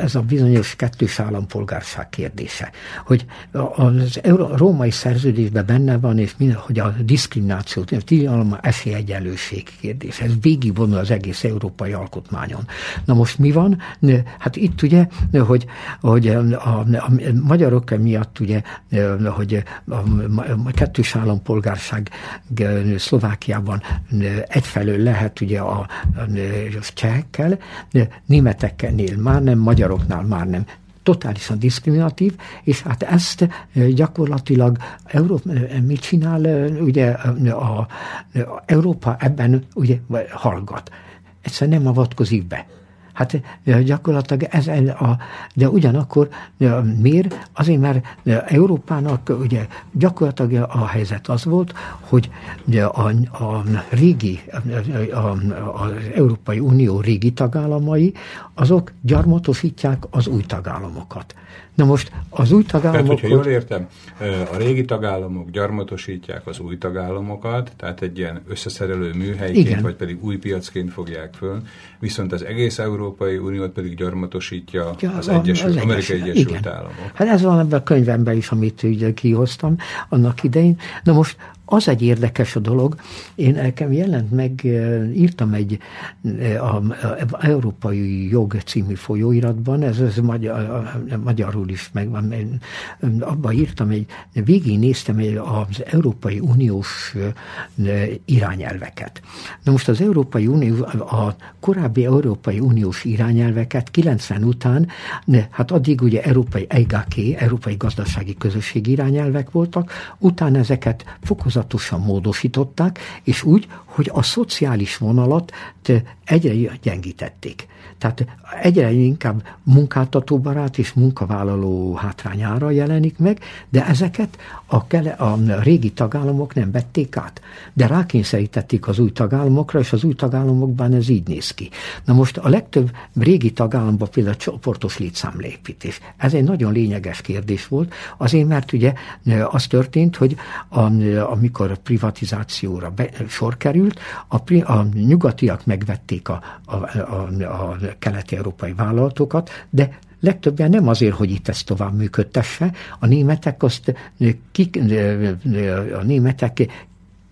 ez a bizonyos kettős állampolgárság kérdése, hogy az a római szerződésben benne van, és mind, hogy a diszkrimináció, a tilalma esélyegyenlőség kérdése, ez végigvonul az egész európai alkotmányon. Na most mi van? Hát itt ugye, hogy, hogy a, a, a magyarok miatt ugye, hogy a, a kettős állampolgárság Szlovákiában egyfelől lehet ugye a, a csehekkel, németeknél már nem, magyaroknál már nem totálisan diszkriminatív, és hát ezt gyakorlatilag Európa, mit csinál, ugye a, a Európa ebben ugye hallgat. Egyszerűen nem avatkozik be. Hát gyakorlatilag ez a, de ugyanakkor miért? Azért, mert Európának ugye gyakorlatilag a helyzet az volt, hogy a, a régi, a, az Európai Unió régi tagállamai, azok gyarmatosítják az új tagállamokat. Na most az új tagállamok... Tehát, hogyha jól értem, a régi tagállamok gyarmatosítják az új tagállamokat, tehát egy ilyen összeszerelő műhelyként, Igen. vagy pedig új piacként fogják föl, viszont az egész Európai Uniót pedig gyarmatosítja ja, az, Egyesült, az Amerikai Egyesült Igen. Államok. Hát ez van ebben a könyvemben is, amit ugye kihoztam annak idején. Na most az egy érdekes a dolog, én nekem jelent meg, írtam egy a, a, a Európai Jog című folyóiratban, ez, ez magyar, magyarul is megvan, abban írtam egy, végig néztem az Európai Uniós irányelveket. Na most az Európai Unió, a korábbi Európai Uniós irányelveket 90 után, hát addig ugye Európai EGK, Európai Gazdasági Közösség irányelvek voltak, utána ezeket fokozatosan fokozatosan módosították, és úgy, hogy a szociális vonalat egyre gyengítették. Tehát egyre inkább munkáltatóbarát és munkavállaló hátrányára jelenik meg, de ezeket a, kele, a régi tagállamok nem vették át. De rákényszerítették az új tagállamokra, és az új tagállamokban ez így néz ki. Na most a legtöbb régi tagállamban például csoportos létszámlépítés. Ez egy nagyon lényeges kérdés volt, azért mert ugye az történt, hogy amikor a privatizációra be, sor került, a, a nyugatiak megvették a, a, a, a keleti-európai vállalatokat, de legtöbben nem azért, hogy itt ezt tovább működtesse, a németek azt, ki, a németek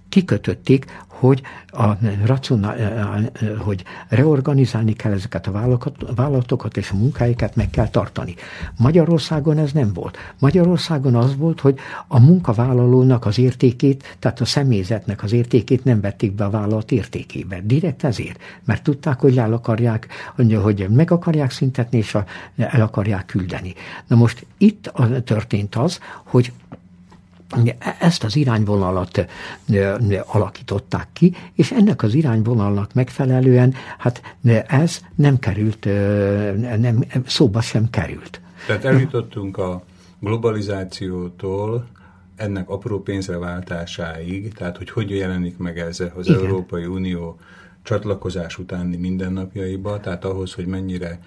kikötötték, hogy, a racionál, hogy reorganizálni kell ezeket a vállalatokat és a munkáikat meg kell tartani. Magyarországon ez nem volt. Magyarországon az volt, hogy a munkavállalónak az értékét, tehát a személyzetnek az értékét nem vették be a vállalat értékébe. Direkt ezért, mert tudták, hogy el akarják, hogy meg akarják szüntetni, és el akarják küldeni. Na most itt történt az, hogy ezt az irányvonalat alakították ki, és ennek az irányvonalnak megfelelően, hát ez nem került, nem, szóba sem került. Tehát eljutottunk a globalizációtól ennek apró pénzre váltásáig, tehát hogy hogy jelenik meg ez az Igen. Európai Unió csatlakozás utáni mindennapjaiba, tehát ahhoz, hogy mennyire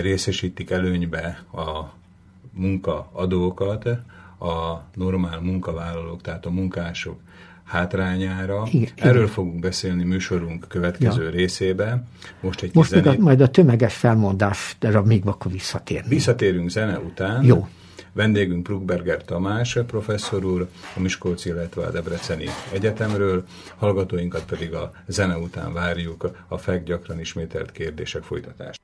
részesítik előnybe a munkaadókat, a normál munkavállalók, tehát a munkások hátrányára. Igen, Erről igen. fogunk beszélni műsorunk következő ja. részébe. Most egy Most a, majd a tömeges felmondásra még akkor visszatérünk. Visszatérünk zene után. Jó. Vendégünk Bruckberger Tamás professzor úr, a Miskolci, illetve a Debreceni Egyetemről, hallgatóinkat pedig a zene után várjuk a FEG gyakran ismételt kérdések folytatást.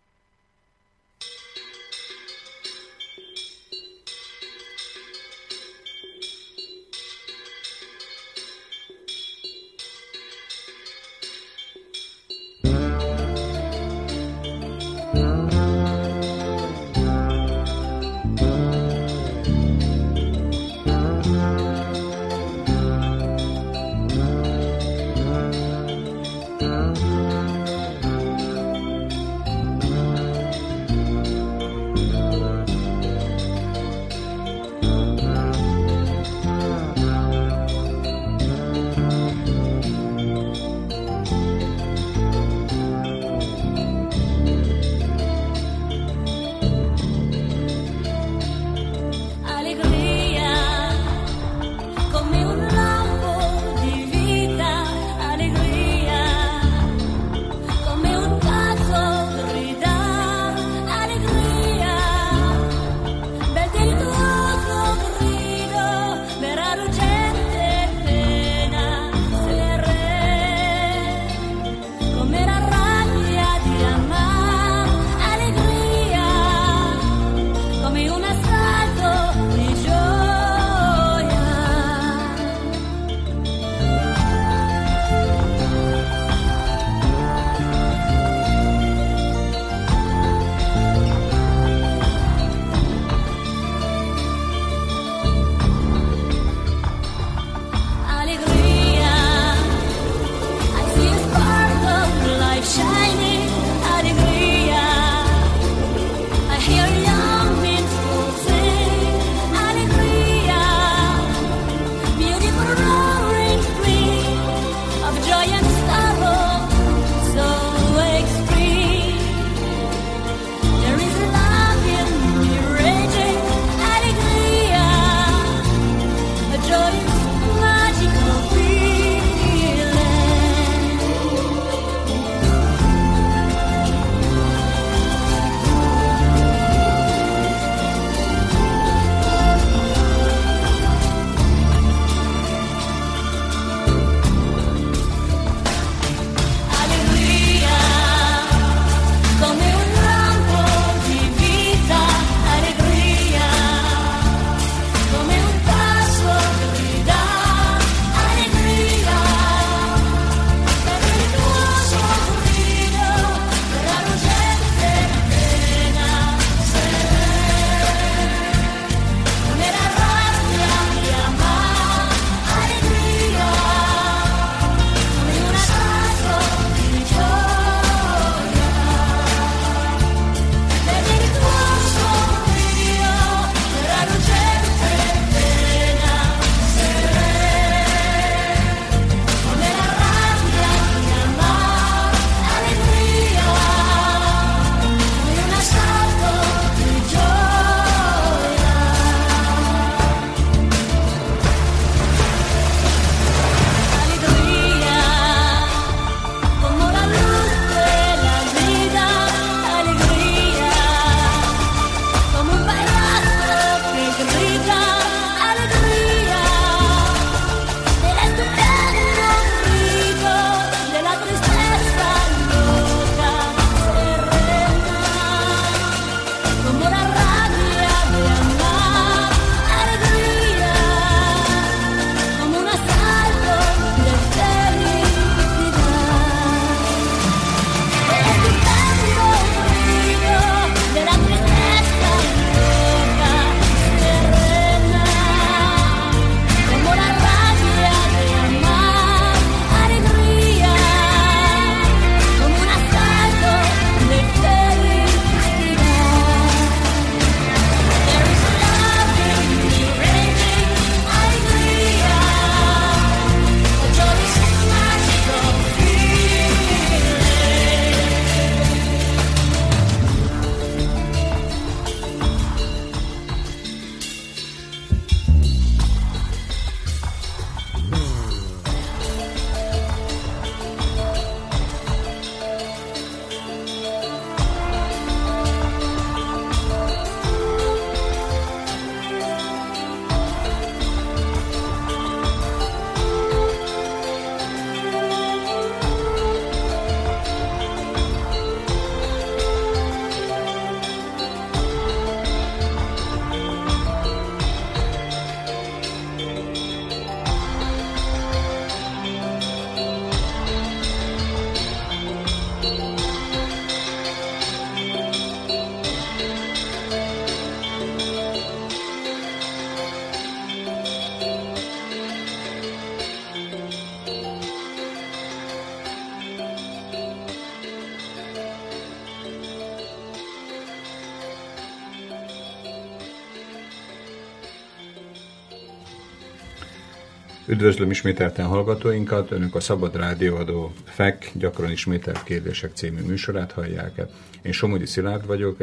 Üdvözlöm ismételten hallgatóinkat, Önök a Szabad Rádióadó FEK gyakran ismételt kérdések című műsorát hallják. Én Somogyi Szilárd vagyok,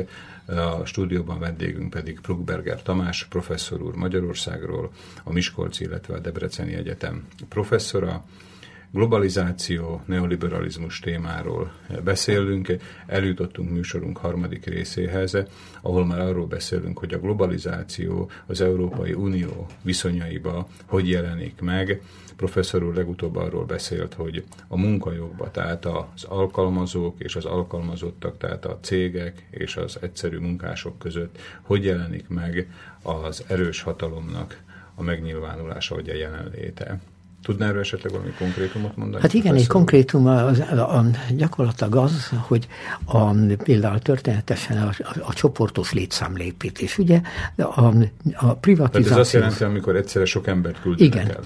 a stúdióban vendégünk pedig Prugberger Tamás, professzor úr Magyarországról, a Miskolci, illetve a Debreceni Egyetem professzora, globalizáció, neoliberalizmus témáról beszélünk. Eljutottunk műsorunk harmadik részéhez, ahol már arról beszélünk, hogy a globalizáció az Európai Unió viszonyaiba hogy jelenik meg. Professzor úr legutóbb arról beszélt, hogy a munkajogba, tehát az alkalmazók és az alkalmazottak, tehát a cégek és az egyszerű munkások között hogy jelenik meg az erős hatalomnak a megnyilvánulása vagy a jelenléte. Tudná erről esetleg valami konkrétumot mondani? Hát igen, egy konkrétum az, a, a, gyakorlatilag az, hogy a, például történetesen a, a, a csoportos létszámlépítés, ugye a, a privatizáció... Tehát ez azt jelenti, amikor egyszerre sok embert küldenek igen. el.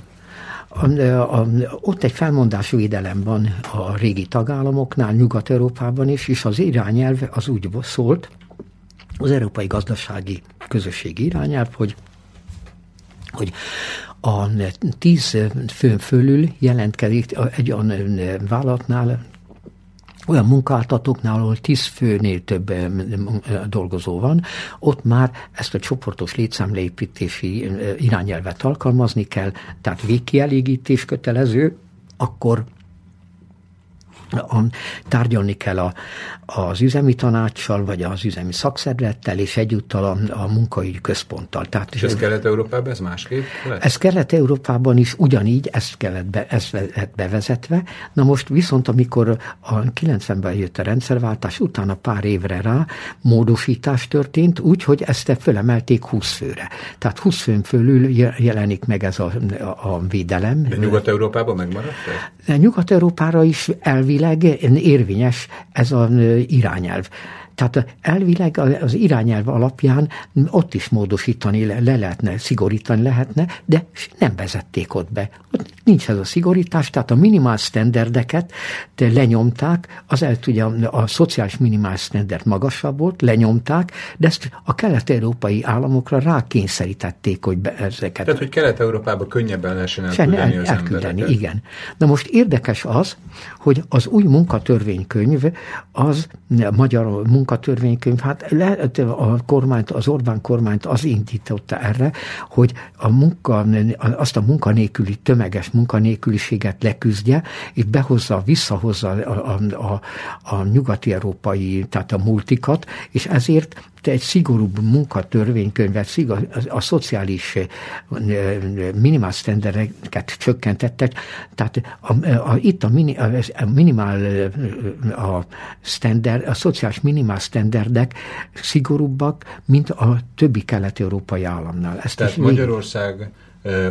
A, a, a, ott egy felmondásvédelem van a régi tagállamoknál, Nyugat-Európában is, és az irányelv az úgy szólt, az Európai Gazdasági Közösségi irányelv, hogy hogy a tíz főn fölül jelentkezik egy olyan vállalatnál, olyan munkáltatóknál, ahol tíz főnél több dolgozó van, ott már ezt a csoportos létszámleépítési irányelvet alkalmazni kell, tehát végkielégítés kötelező, akkor tárgyalni kell a, az üzemi tanácssal, vagy az üzemi szakszervezettel, és egyúttal a, a munkaügyi központtal. Tehát, és ez Kelet-Európában, ez másképp lesz? Ez Kelet-Európában is ugyanígy, ezt kellett be, ezt lett bevezetve. Na most viszont, amikor a 90-ben jött a rendszerváltás, utána pár évre rá módosítás történt, úgy, hogy ezt fölemelték 20 főre. Tehát 20 főn fölül jelenik meg ez a, a védelem. De Nyugat-Európában megmaradt Nyugat-Európára is elvileg érvényes ez az irányelv. Tehát elvileg az irányelv alapján ott is módosítani le, le lehetne, szigorítani lehetne, de nem vezették ott be. Ott nincs ez a szigorítás, tehát a minimál standardeket lenyomták, az el ugye a, a szociális minimál standard magasabb volt, lenyomták, de ezt a kelet-európai államokra rákényszerítették, hogy be, ezeket. Tehát, hogy Kelet-Európába könnyebben lehessen elküldeni el, az elküldeni, embereket. igen. Na most érdekes az, hogy az új munkatörvénykönyv az magyar munka munkatörvénykönyv, hát lehet a kormányt, az Orbán kormányt az indította erre, hogy a munka, azt a munkanélküli, tömeges munkanélküliséget leküzdje, és behozza, visszahozza a, a, a, a nyugati-európai, tehát a multikat, és ezért egy szigorúbb munkatörvénykönyvet, szigor, a, a szociális minimál sztendereket csökkentettek, tehát a, a, itt a, mini, a, a minimál a, standard, a szociális minimál sztenderdek szigorúbbak, mint a többi kelet-európai államnál. Ezt tehát Magyarország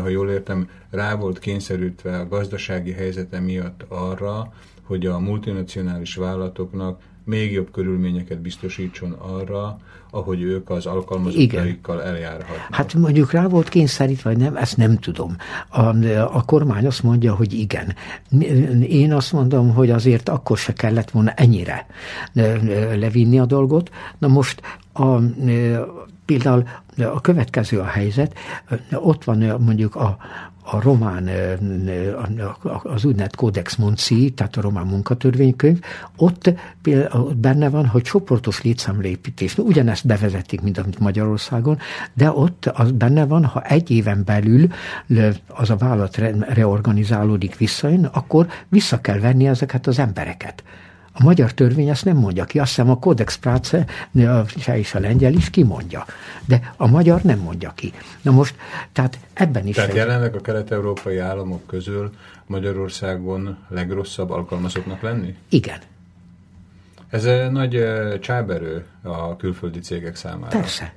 ha jól értem, rá volt kényszerültve a gazdasági helyzete miatt arra, hogy a multinacionális vállalatoknak még jobb körülményeket biztosítson arra, ahogy ők az alkalmazottaikkal eljárhatnak. Hát mondjuk rá volt kényszerítve, vagy nem, ezt nem tudom. A, a kormány azt mondja, hogy igen. Én azt mondom, hogy azért akkor se kellett volna ennyire levinni a dolgot. Na most a, például a következő a helyzet, ott van mondjuk a, a román, az úgynevezett Codex Monci, tehát a román munkatörvénykönyv, ott benne van, hogy csoportos létszámlépítés. Ugyanezt bevezetik, mint amit Magyarországon, de ott az benne van, ha egy éven belül az a vállalat reorganizálódik visszajön, akkor vissza kell venni ezeket az embereket. A magyar törvény ezt nem mondja ki, azt hiszem a Codex Prace, se és a lengyel is kimondja, de a magyar nem mondja ki. Na most, tehát ebben is... Tehát egy... jelenleg a kelet-európai államok közül Magyarországon legrosszabb alkalmazottnak lenni? Igen. Ez egy nagy csáberő a külföldi cégek számára. Persze.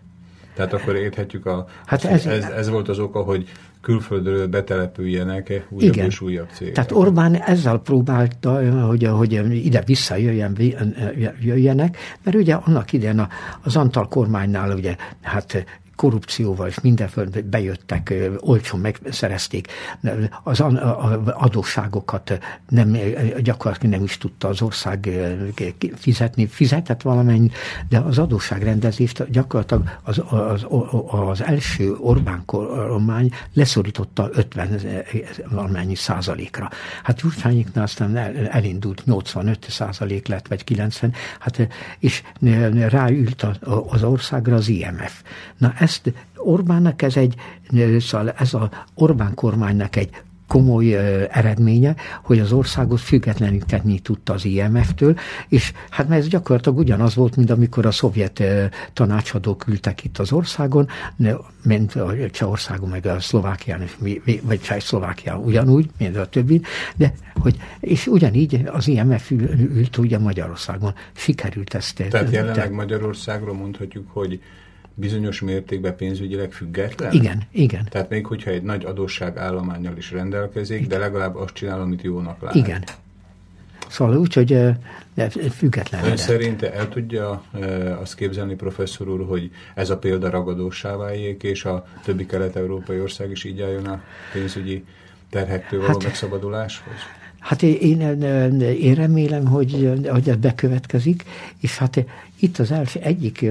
Tehát akkor érthetjük a... Hát ez, ez, ez volt az oka, hogy külföldről betelepüljenek újabb Igen. és újabb cégek. Tehát Orbán ezzel próbálta, hogy, hogy ide visszajöjjen, jöjjenek, mert ugye annak idején az Antal kormánynál ugye hát korrupcióval és mindenföl bejöttek, olcsón megszerezték az adósságokat, nem, gyakorlatilag nem is tudta az ország fizetni, fizetett valamennyit, de az adósságrendezést gyakorlatilag az, az, az első Orbán kormány leszorította 50 valamennyi százalékra. Hát Gyurcsányiknál aztán elindult 85 százalék lett, vagy 90, hát és ráült az országra az IMF. Na ezt Orbánnak ez egy, szóval ez az Orbán kormánynak egy komoly eredménye, hogy az országot függetleníteni tudta az IMF-től, és hát mert ez gyakorlatilag ugyanaz volt, mint amikor a szovjet tanácsadók ültek itt az országon, mint a Csehországon, meg a Szlovákián, vagy Cseh-Szlovákián ugyanúgy, mint a többi, de hogy, és ugyanígy az IMF ül, ült ugye Magyarországon. Sikerült ezt. Tehát jelenleg Magyarországról mondhatjuk, hogy bizonyos mértékben pénzügyileg független? Igen, igen. Tehát még hogyha egy nagy adósság állományjal is rendelkezik, igen. de legalább azt csinál, amit jónak lát. Igen. Szóval úgy, hogy független. Ön szerint el tudja azt képzelni, professzor úr, hogy ez a példa ragadósá váljék, és a többi kelet-európai ország is így álljon a pénzügyi terhektől való hát, megszabaduláshoz? Hát én, én remélem, hogy, hogy ez bekövetkezik, és hát itt az első egyik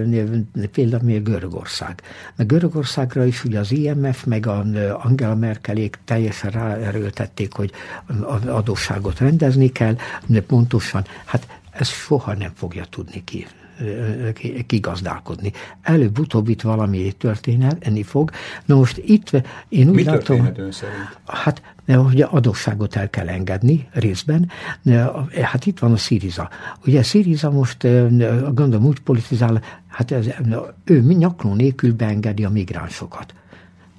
példa még Görögország. Mert Görögországra is ugye az IMF meg a Angela Merkelék teljesen ráerőltették, hogy adósságot rendezni kell, de pontosan, hát ez soha nem fogja tudni ki kigazdálkodni. Előbb-utóbb itt valami történni fog. Na most itt én úgy Mi látom... Hát hogy adósságot el kell engedni részben. Hát itt van a Szíriza. Ugye Szíriza most, gondolom úgy politizál, hát ez, ő nyakló nélkül beengedi a migránsokat.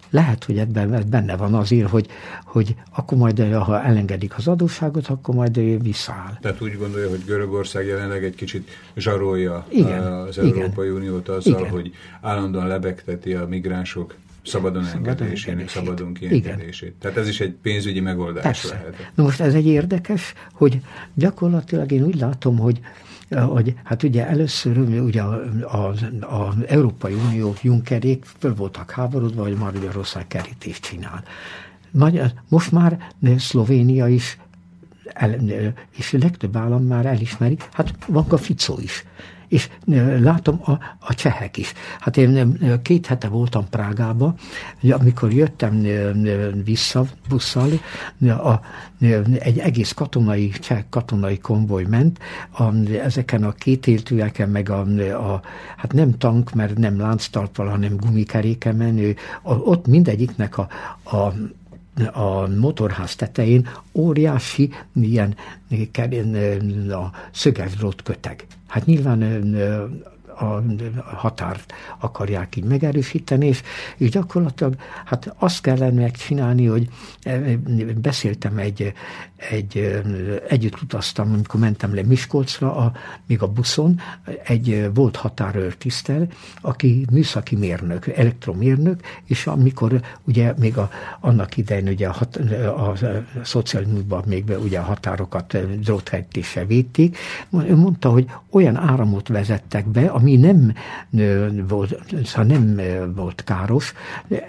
Lehet, hogy ebben benne van azért, hogy, hogy akkor majd, ha elengedik az adósságot, akkor majd visszaáll. Tehát úgy gondolja, hogy Görögország jelenleg egy kicsit zsarolja igen, az Európai igen, Uniót azzal, igen. hogy állandóan lebegteti a migránsok szabadon engedésének, szabadon kiengedését. Tehát ez is egy pénzügyi megoldás Persze. lehet. Na most ez egy érdekes, hogy gyakorlatilag én úgy látom, hogy hogy hát ugye először ugye az, az Európai Unió Junckerék föl voltak háborodva, hogy Magyarország kerítést csinál. Most már Szlovénia is el, és legtöbb állam már elismeri, hát van a Ficó is és látom a, a csehek is. Hát én két hete voltam Prágába, amikor jöttem vissza busszal, a, egy egész katonai, cseh katonai konvoj ment, a, ezeken a kétéltőeken, meg a, a, hát nem tank, mert nem lánctalpal, hanem gumikeréken menő, a, ott mindegyiknek a, a a motorház tetején óriási ilyen a szöges köteg. Hát nyilván a határt akarják így megerősíteni, és, és gyakorlatilag hát azt kellene megcsinálni, hogy beszéltem egy, egy együtt utaztam, amikor mentem le Miskolcra, a, még a buszon, egy volt határőr tisztel, aki műszaki mérnök, elektromérnök, és amikor ugye még a, annak idején ugye a, hat, a, a szocializmusban még ugye a határokat dróthelytéssel védték, ő mondta, hogy olyan áramot vezettek be, ami nem volt, szóval nem volt káros,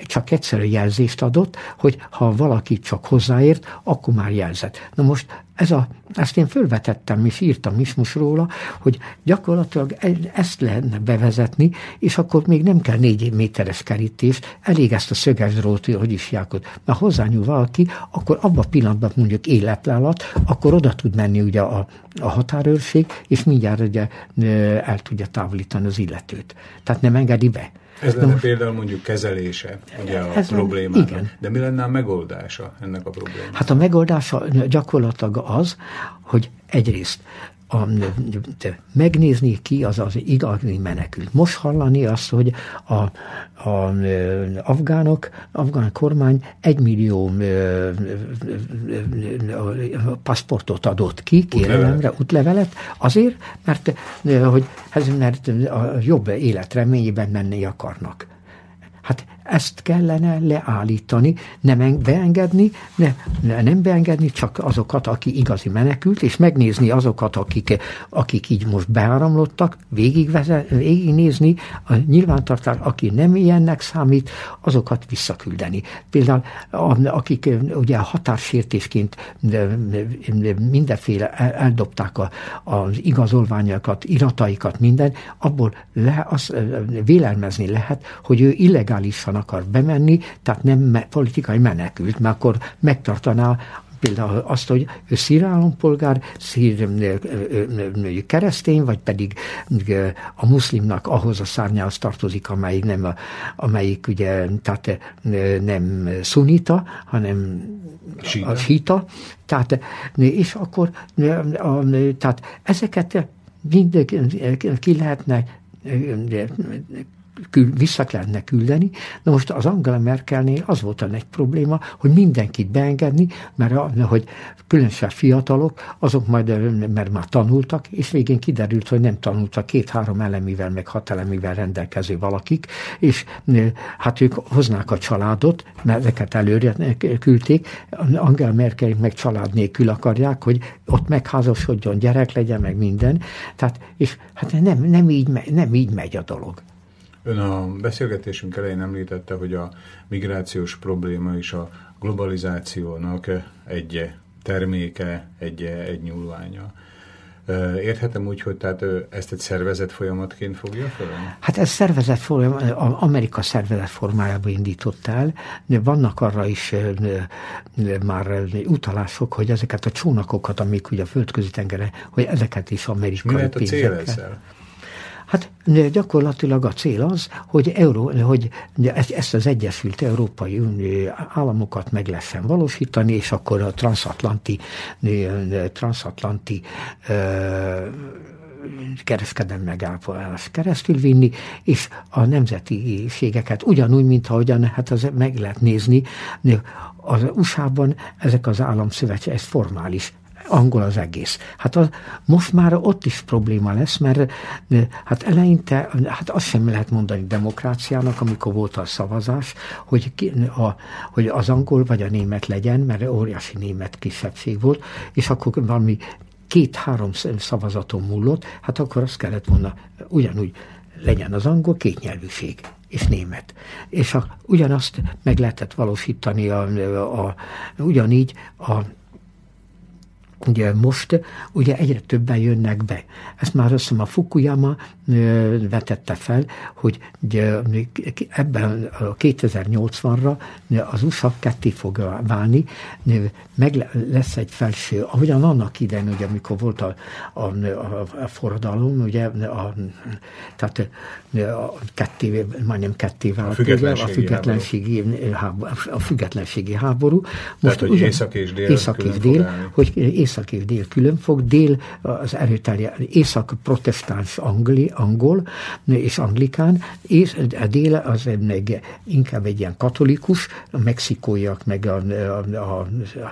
csak egyszerű jelzést adott, hogy ha valaki csak hozzáért, akkor már jelzett. Na most ez a, ezt én fölvetettem, és írtam is most róla, hogy gyakorlatilag ezt lehetne bevezetni, és akkor még nem kell négy méteres kerítés, elég ezt a szöges drót, hogy is jákod. Na hozzányúl valaki, akkor abban a pillanatban mondjuk életle alatt, akkor oda tud menni ugye a, a határőrség, és mindjárt ugye el tudja távolítani az illetőt. Tehát nem engedi be. Ez lenne most, például mondjuk kezelése ugye a ez problémának. Igen. De mi lenne a megoldása ennek a problémának? Hát a megoldása gyakorlatilag az, hogy egyrészt a, megnézni ki az az igazi menekült. Most hallani azt, hogy a, a afgánok, afgán kormány egymillió paszportot adott ki, kérelemre, útlevelet, azért, mert, hogy, mert a jobb életreményében menni akarnak. Hát ezt kellene leállítani, nem beengedni, ne, nem beengedni csak azokat, aki igazi menekült, és megnézni azokat, akik, akik így most beáramlottak, végignézni a nyilvántartás, aki nem ilyennek számít, azokat visszaküldeni. Például akik ugye határsértésként mindenféle eldobták a, az igazolványokat, irataikat, minden, abból le, az, vélelmezni lehet, hogy ő illegálisan akar bemenni, tehát nem politikai menekült, mert akkor megtartaná például azt, hogy ő szír állampolgár, szír keresztény, vagy pedig a muszlimnak ahhoz a szárnyához tartozik, amelyik nem, amelyik ugye, tehát nem szunita, hanem a síta. Tehát, és akkor a, tehát ezeket mind ki lehetne kül, vissza kellene küldeni. Na most az Angela Merkelnél az volt a egy probléma, hogy mindenkit beengedni, mert a, hogy különösen fiatalok, azok majd, mert már tanultak, és végén kiderült, hogy nem tanultak két-három elemivel, meg hat elemivel rendelkező valakik, és hát ők hoznák a családot, mert ezeket előre küldték, Angela Merkel meg család nélkül akarják, hogy ott megházasodjon, gyerek legyen, meg minden. Tehát, és hát nem, nem, így, nem így megy a dolog. Ön a beszélgetésünk elején említette, hogy a migrációs probléma és a globalizációnak egy terméke, egy, egy nyúlványa. Érthetem úgy, hogy tehát ezt egy szervezet folyamatként fogja fel? Hát ez szervezet folyamat, Amerika szervezet formájában indított el, vannak arra is már utalások, hogy ezeket a csónakokat, amik ugye a földközi tengere, hogy ezeket is amerikai Mi lehet a cél ezzel? Hát gyakorlatilag a cél az, hogy, Euró, hogy ezt az Egyesült Európai Államokat meg lehessen valósítani, és akkor a transatlanti, transatlanti kereskedelmi megállapodást keresztül vinni, és a nemzetiségeket ugyanúgy, mint ahogyan hát az meg lehet nézni, az USA-ban ezek az államszövetség, ez formális angol az egész. Hát az, most már ott is probléma lesz, mert hát eleinte, hát azt sem lehet mondani demokráciának, amikor volt a szavazás, hogy, ki, a, hogy az angol vagy a német legyen, mert óriási német kisebbség volt, és akkor valami két-három szavazaton múlott, hát akkor azt kellett volna ugyanúgy legyen az angol kétnyelvűség és német. És a, ugyanazt meg lehetett valósítani a, a, ugyanígy a Ugye most ugye egyre többen jönnek be. Ezt már azt hiszem a Fukuyama vetette fel, hogy ebben a 2080-ra az USA ketté fog válni, meg lesz egy felső, ahogyan annak idején, ugye, amikor volt a, a, a, a forradalom, ugye, a, tehát a ketté, majdnem ketté vált, a függetlenségi, a függetlenségi háború. a függetlenségi háború. Most tehát, hogy észak és dél, észak és dél hogy észak és dél külön fog, dél az erőtelje, észak protestáns angli, angol és anglikán, és a dél az meg inkább egy ilyen katolikus, a mexikóiak, meg a, a, a,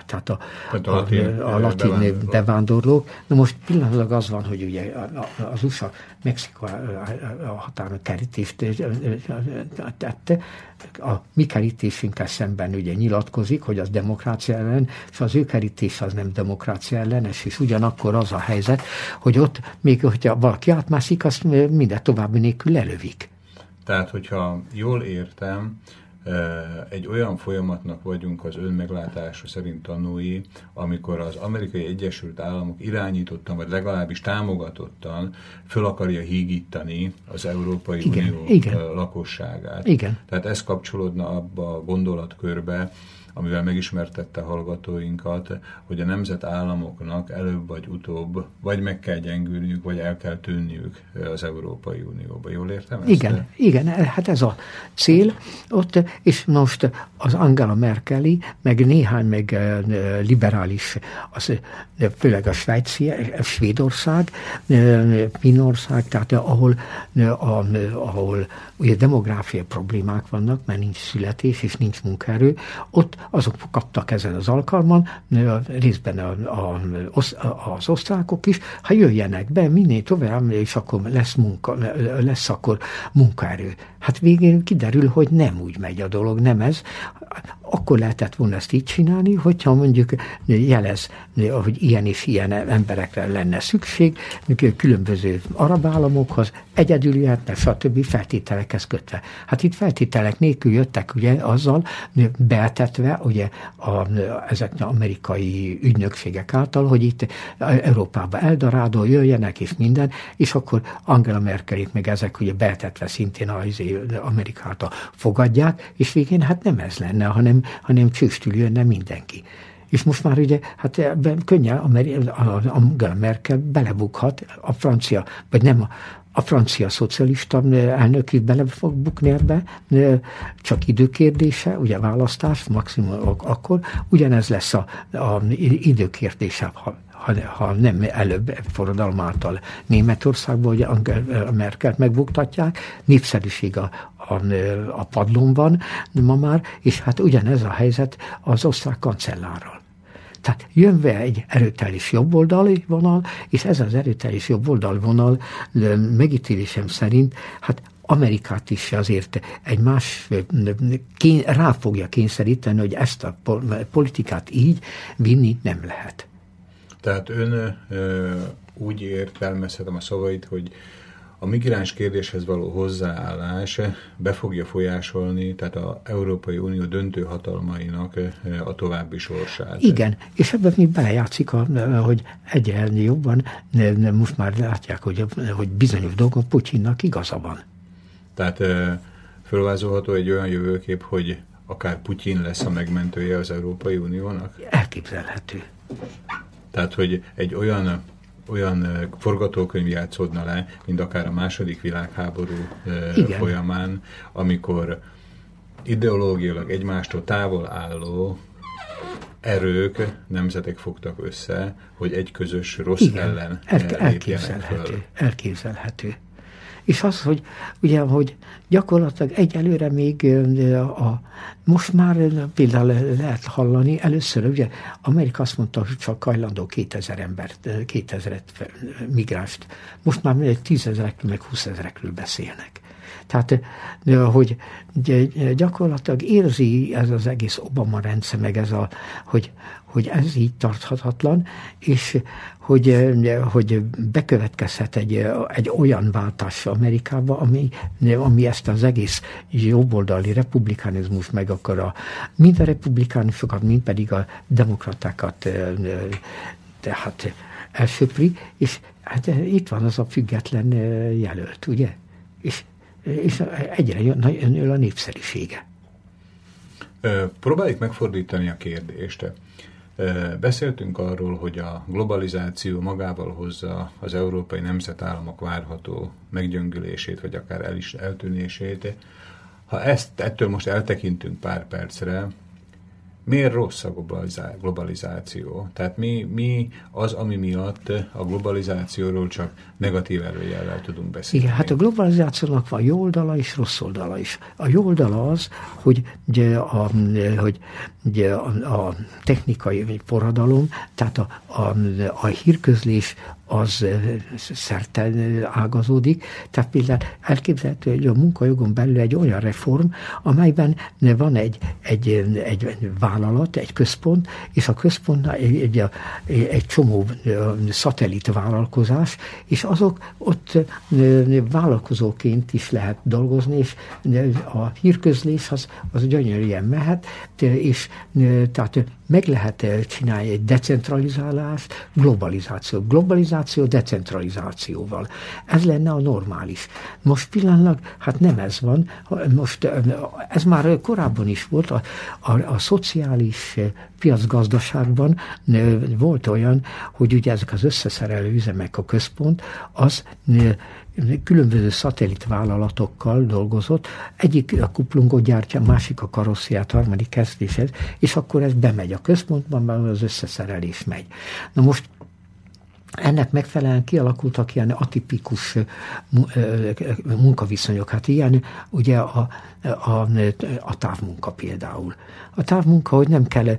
tehát a, a, a, latin, a latin bevándorlók. Na most pillanatlag az van, hogy ugye az USA Mexikó a határon kerítést tette, a mi kerítésünkkel szemben ugye nyilatkozik, hogy az demokrácia ellen, és az ő kerítés az nem demokrácia ellenes, és ugyanakkor az a helyzet, hogy ott még, hogyha valaki átmászik, azt minden további nélkül lelövik. Tehát, hogyha jól értem, egy olyan folyamatnak vagyunk az önmeglátása szerint tanúi, amikor az amerikai Egyesült Államok irányítottan, vagy legalábbis támogatottan föl akarja hígítani az Európai igen, Unió igen. lakosságát. Igen. Tehát ez kapcsolódna abba a gondolatkörbe, amivel megismertette hallgatóinkat, hogy a nemzetállamoknak előbb vagy utóbb vagy meg kell gyengülniük, vagy el kell tűnniük az Európai Unióba. Jól értem ezt? Igen, igen, hát ez a cél ott, és most az Angela Merkeli, meg néhány meg eh, liberális, az, főleg a Svájci, a Svédország, eh, tehát ahol, eh, ahol ugye demográfiai problémák vannak, mert nincs születés és nincs munkaerő, ott azok kaptak ezen az alkalman, részben a, a, az osztrákok is, ha jöjjenek be minél tovább, és akkor lesz, munka, lesz akkor munkaerő. Hát végén kiderül, hogy nem úgy megy a dolog, nem ez. Akkor lehetett volna ezt így csinálni, hogyha mondjuk jelez, hogy ilyen és ilyen emberekre lenne szükség, különböző arab államokhoz, egyedül jöhetne, stb. feltételekhez kötve. Hát itt feltételek nélkül jöttek ugye azzal, betetve ugye a, ezek amerikai ügynökségek által, hogy itt Európába Eldorádó jöjjenek és minden, és akkor Angela Merkelit meg ezek ugye betetve szintén az izé, Amerikát fogadják, és végén hát nem ez lenne, hanem, hanem csőstül jönne mindenki. És most már ugye, hát ebben könnyen Angela Merkel belebukhat, a francia, vagy nem a, a francia szocialista elnök is bele fog bukni ebbe, csak időkérdése, ugye választás, maximum akkor, ugyanez lesz a, a időkérdése, ha ha, ha nem előbb forradalom által Németországban, hogy Angela Merkelt megbuktatják, népszerűség a, a, a padlón van ma már, és hát ugyanez a helyzet az osztrák kancellárral. Tehát jön be egy erőteljes jobboldali vonal, és ez az erőteljes jobboldali vonal megítélésem szerint, hát Amerikát is azért egy más, kén, rá fogja kényszeríteni, hogy ezt a politikát így vinni nem lehet. Tehát ön úgy értelmezhetem a szavait, hogy a migráns kérdéshez való hozzáállás be fogja folyásolni, tehát az Európai Unió döntő hatalmainak a további sorsát. Igen, és ebben még belejátszik, hogy egyre jobban most már látják, hogy, hogy bizonyos dolgok Putyinnak igaza van. Tehát fölvázolható egy olyan jövőkép, hogy akár Putyin lesz a megmentője az Európai Uniónak? Elképzelhető. Tehát, hogy egy olyan olyan forgatókönyv játszódna le, mint akár a második világháború Igen. folyamán, amikor ideológiailag egymástól távol álló erők, nemzetek fogtak össze, hogy egy közös rossz Igen, ellen el, elképzelhető, elképzelhető. És az, hogy ugye, hogy gyakorlatilag egyelőre még a, most már például lehet hallani, először ugye Amerika azt mondta, hogy csak hajlandó 2000 embert, 2000 migránst. Most már tízezerekről, meg húszezerekről beszélnek. Tehát, hogy gyakorlatilag érzi ez az egész Obama rendszer, meg ez a, hogy, hogy ez így tarthatatlan, és hogy, hogy bekövetkezhet egy, egy olyan váltás Amerikába, ami, ami ezt az egész jobboldali republikánizmus meg akar mind a republikánusokat, mind pedig a demokratákat tehát elsöpri, és hát itt van az a független jelölt, ugye? És és egyre jön a népszerűsége. Próbáljuk megfordítani a kérdést. Beszéltünk arról, hogy a globalizáció magával hozza az európai nemzetállamok várható meggyöngülését, vagy akár el is eltűnését. Ha ezt ettől most eltekintünk pár percre, miért rossz a globalizáció? Tehát mi, mi az, ami miatt a globalizációról csak negatív előjellel tudunk beszélni? Igen, hát a globalizációnak van jó oldala és rossz oldala is. A jó oldala az, hogy, ugye a, hogy ugye a, a technikai forradalom, tehát a, a, a hírközlés az szerte ágazódik. Tehát például elképzelhető, hogy a munkajogon belül egy olyan reform, amelyben van egy, egy, egy vállalat, egy központ, és a központnál egy, egy, egy csomó szatellit vállalkozás, és azok ott vállalkozóként is lehet dolgozni, és a hírközlés az, az gyönyörűen mehet, és tehát meg lehet csinálni egy decentralizálást, globalizáció. Globalizáció decentralizációval. Ez lenne a normális. Most pillanatlag, hát nem ez van. Most ez már korábban is volt. A, a, a szociális piacgazdaságban volt olyan, hogy ugye ezek az összeszerelő üzemek a központ, az különböző szatellitvállalatokkal dolgozott, egyik a kuplungot gyártja, másik a karossziát, harmadik kezdéshez, és akkor ez bemegy a központban, mert az összeszerelés megy. Na most ennek megfelelően kialakultak ilyen atipikus munkaviszonyok. Hát ilyen ugye a, a, a távmunka például. A távmunka, hogy nem kell,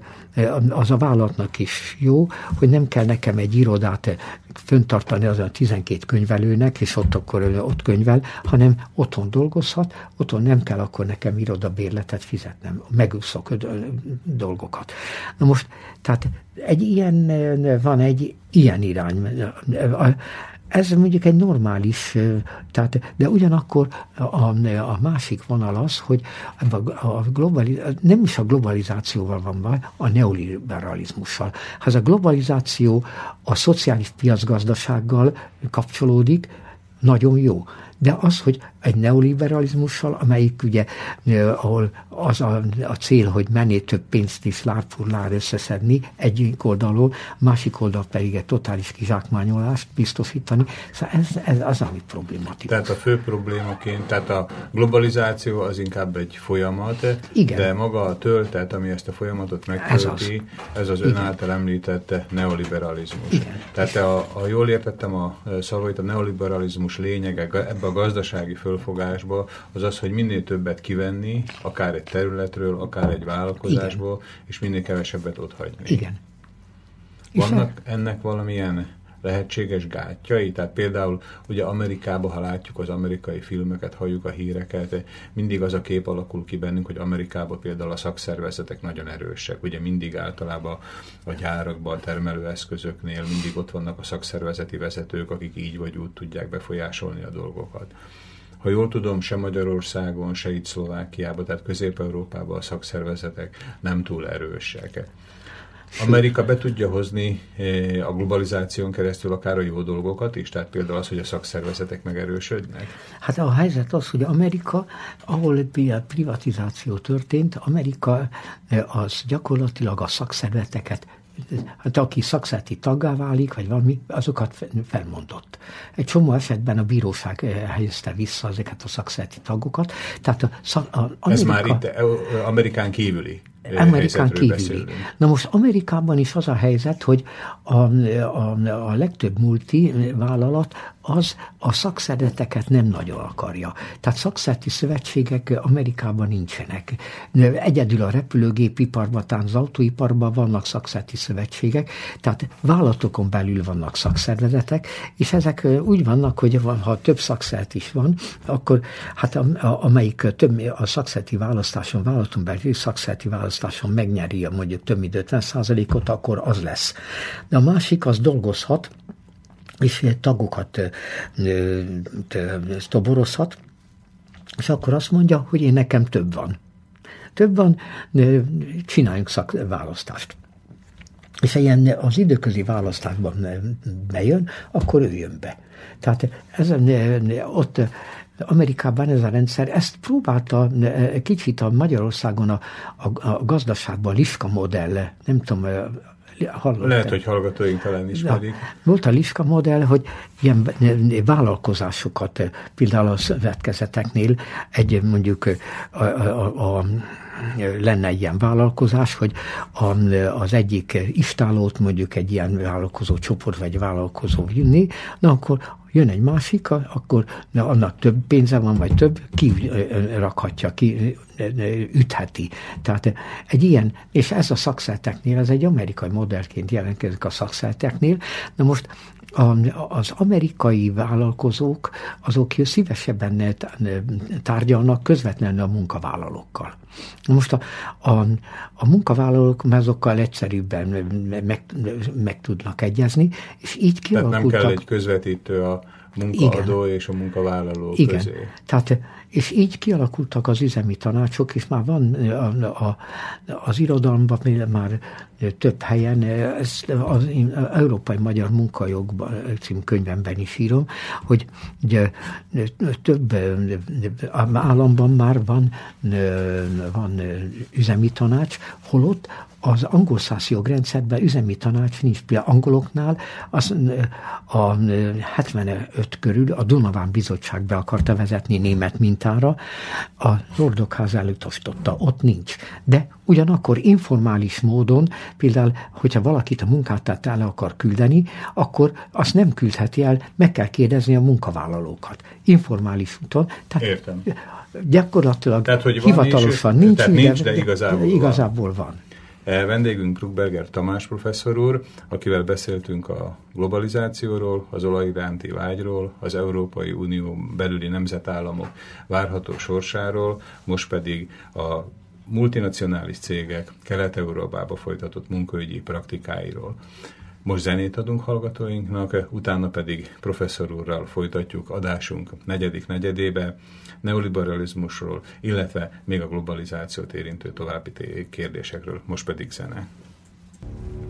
az a vállalatnak is jó, hogy nem kell nekem egy irodát föntartani az a 12 könyvelőnek, és ott akkor ott könyvel, hanem otthon dolgozhat, otthon nem kell akkor nekem irodabérletet fizetnem, megúszok dolgokat. Na most, tehát egy ilyen, van egy ilyen irány. Ez mondjuk egy normális, tehát, de ugyanakkor a, a másik vonal az, hogy a globaliz, nem is a globalizációval van baj, a neoliberalizmussal. Ha ez a globalizáció a szociális piacgazdasággal kapcsolódik, nagyon jó. De az, hogy egy neoliberalizmussal, amelyik ugye, ahol az a, a cél, hogy menné több pénzt is lárfurlár összeszedni egyik oldalról, másik oldal pedig egy totális kizsákmányolást biztosítani. Szóval ez, ez az, ami problématikus. Tehát a fő problémaként, tehát a globalizáció az inkább egy folyamat, Igen. de maga a töltet, ami ezt a folyamatot megtölti, ez az, ez az ön által említett neoliberalizmus. Igen. Tehát a, a jól értettem a szavait, a neoliberalizmus lényege ebbe a gazdasági fölfogásba az az, hogy minél többet kivenni, akár egy területről, akár egy vállalkozásból, Igen. és minél kevesebbet ott hagyni. Igen. Vannak ennek valamilyen lehetséges gátjai? Tehát például ugye Amerikában, ha látjuk az amerikai filmeket, halljuk a híreket, mindig az a kép alakul ki bennünk, hogy Amerikában például a szakszervezetek nagyon erősek. Ugye mindig általában a gyárakban, a termelőeszközöknél mindig ott vannak a szakszervezeti vezetők, akik így vagy úgy tudják befolyásolni a dolgokat ha jól tudom, se Magyarországon, se itt Szlovákiában, tehát Közép-Európában a szakszervezetek nem túl erősek. Amerika be tudja hozni eh, a globalizáción keresztül akár a jó dolgokat is, tehát például az, hogy a szakszervezetek megerősödnek? Hát a helyzet az, hogy Amerika, ahol privatizáció történt, Amerika eh, az gyakorlatilag a szakszervezeteket hát aki szakszerti taggá válik, vagy valami, azokat felmondott. Egy csomó esetben a bíróság eh, helyezte vissza ezeket a szakszerti tagokat. Tehát a, a, Amerika, Ez már itt Amerikán kívüli. Amerikán kívüli. Na most Amerikában is az a helyzet, hogy a, a, a legtöbb multi vállalat az a szakszereteket nem nagyon akarja. Tehát szakszerti szövetségek Amerikában nincsenek. Egyedül a repülőgépiparban, tehát az autóiparban vannak szakszerti szövetségek, tehát vállalatokon belül vannak szakszervezetek, és ezek úgy vannak, hogy ha több szakszert is van, akkor hát a, a, amelyik több a szakszerti választáson, vállalaton belül szakszerti választáson megnyeri a mondjuk több mint 50 ot akkor az lesz. De a másik az dolgozhat, és tagokat toborozhat, és akkor azt mondja, hogy én nekem több van. Több van, csináljunk szakválasztást. És ha ilyen az időközi választásban bejön, akkor ő jön be. Tehát ez, ott Amerikában ez a rendszer, ezt próbálta kicsit a Magyarországon a, a, a gazdaságban Liska modell, nem tudom, hallottam. Lehet, hogy hallgatóink talán ismerik. Volt a Liska modell, hogy ilyen vállalkozásokat, például a szövetkezeteknél egy mondjuk a, a, a lenne ilyen vállalkozás, hogy az egyik istálót mondjuk egy ilyen vállalkozó csoport vagy vállalkozó vinni, na akkor jön egy másik, akkor annak több pénze van, vagy több, ki rakhatja, ki ütheti. Tehát egy ilyen, és ez a szakszerteknél, ez egy amerikai modellként jelentkezik a szakszerteknél, de most az amerikai vállalkozók azok szívesebben tárgyalnak közvetlenül a munkavállalókkal. Most a, a, a munkavállalók azokkal egyszerűbben meg, meg tudnak egyezni, és így kialakultak... Tehát nem kell egy közvetítő a munkaadó Igen. és a munkavállaló Igen. közé. Tehát, és így kialakultak az üzemi tanácsok, és már van a, a, az irodalomban már több helyen, ezt az Európai Magyar Munkajog című könyvemben is írom, hogy ugye, több államban már van, van üzemi tanács, holott az angol száz jogrendszerben üzemi tanács nincs. Például angoloknál az a 75 körül a Dunaván Bizottság be akarta vezetni német mintára, a Lordokház előtt osztotta, ott nincs. De ugyanakkor informális módon, például, hogyha valakit a munkátát el akar küldeni, akkor azt nem küldheti el, meg kell kérdezni a munkavállalókat. Informális úton. Tehát Értem. Gyakorlatilag tehát, hogy hivatalosan nincs, tehát nincs, de, de igazából, igazából van. van. E, vendégünk Krugberger Tamás professzor úr, akivel beszéltünk a globalizációról, az olaj iránti vágyról, az Európai Unió belüli nemzetállamok várható sorsáról, most pedig a multinacionális cégek Kelet-Európába folytatott munkaügyi praktikáiról. Most zenét adunk hallgatóinknak, utána pedig professzor úrral folytatjuk adásunk negyedik negyedébe neoliberalizmusról, illetve még a globalizációt érintő további kérdésekről. Most pedig zene. Önök a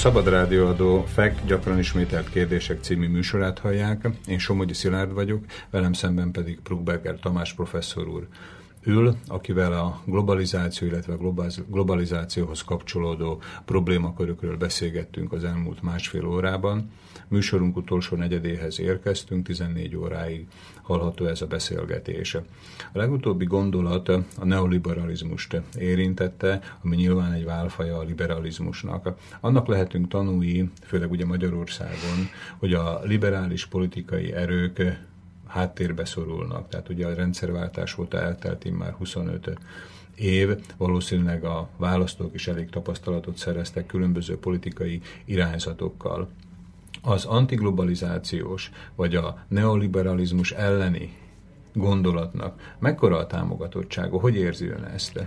Szabad Rádióadó FEK gyakran ismételt kérdések című műsorát hallják. Én Somogyi Szilárd vagyok, velem szemben pedig Prugberger Tamás professzor úr. Ül, akivel a globalizáció, illetve a globalizációhoz kapcsolódó problémakörökről beszélgettünk az elmúlt másfél órában. Műsorunk utolsó negyedéhez érkeztünk, 14 óráig hallható ez a beszélgetés. A legutóbbi gondolat a neoliberalizmust érintette, ami nyilván egy válfaja a liberalizmusnak. Annak lehetünk tanúi, főleg ugye Magyarországon, hogy a liberális politikai erők háttérbe szorulnak. Tehát ugye a rendszerváltás óta eltelt már 25 év, valószínűleg a választók is elég tapasztalatot szereztek különböző politikai irányzatokkal. Az antiglobalizációs vagy a neoliberalizmus elleni gondolatnak mekkora a támogatottsága? Hogy érzi ön ezt?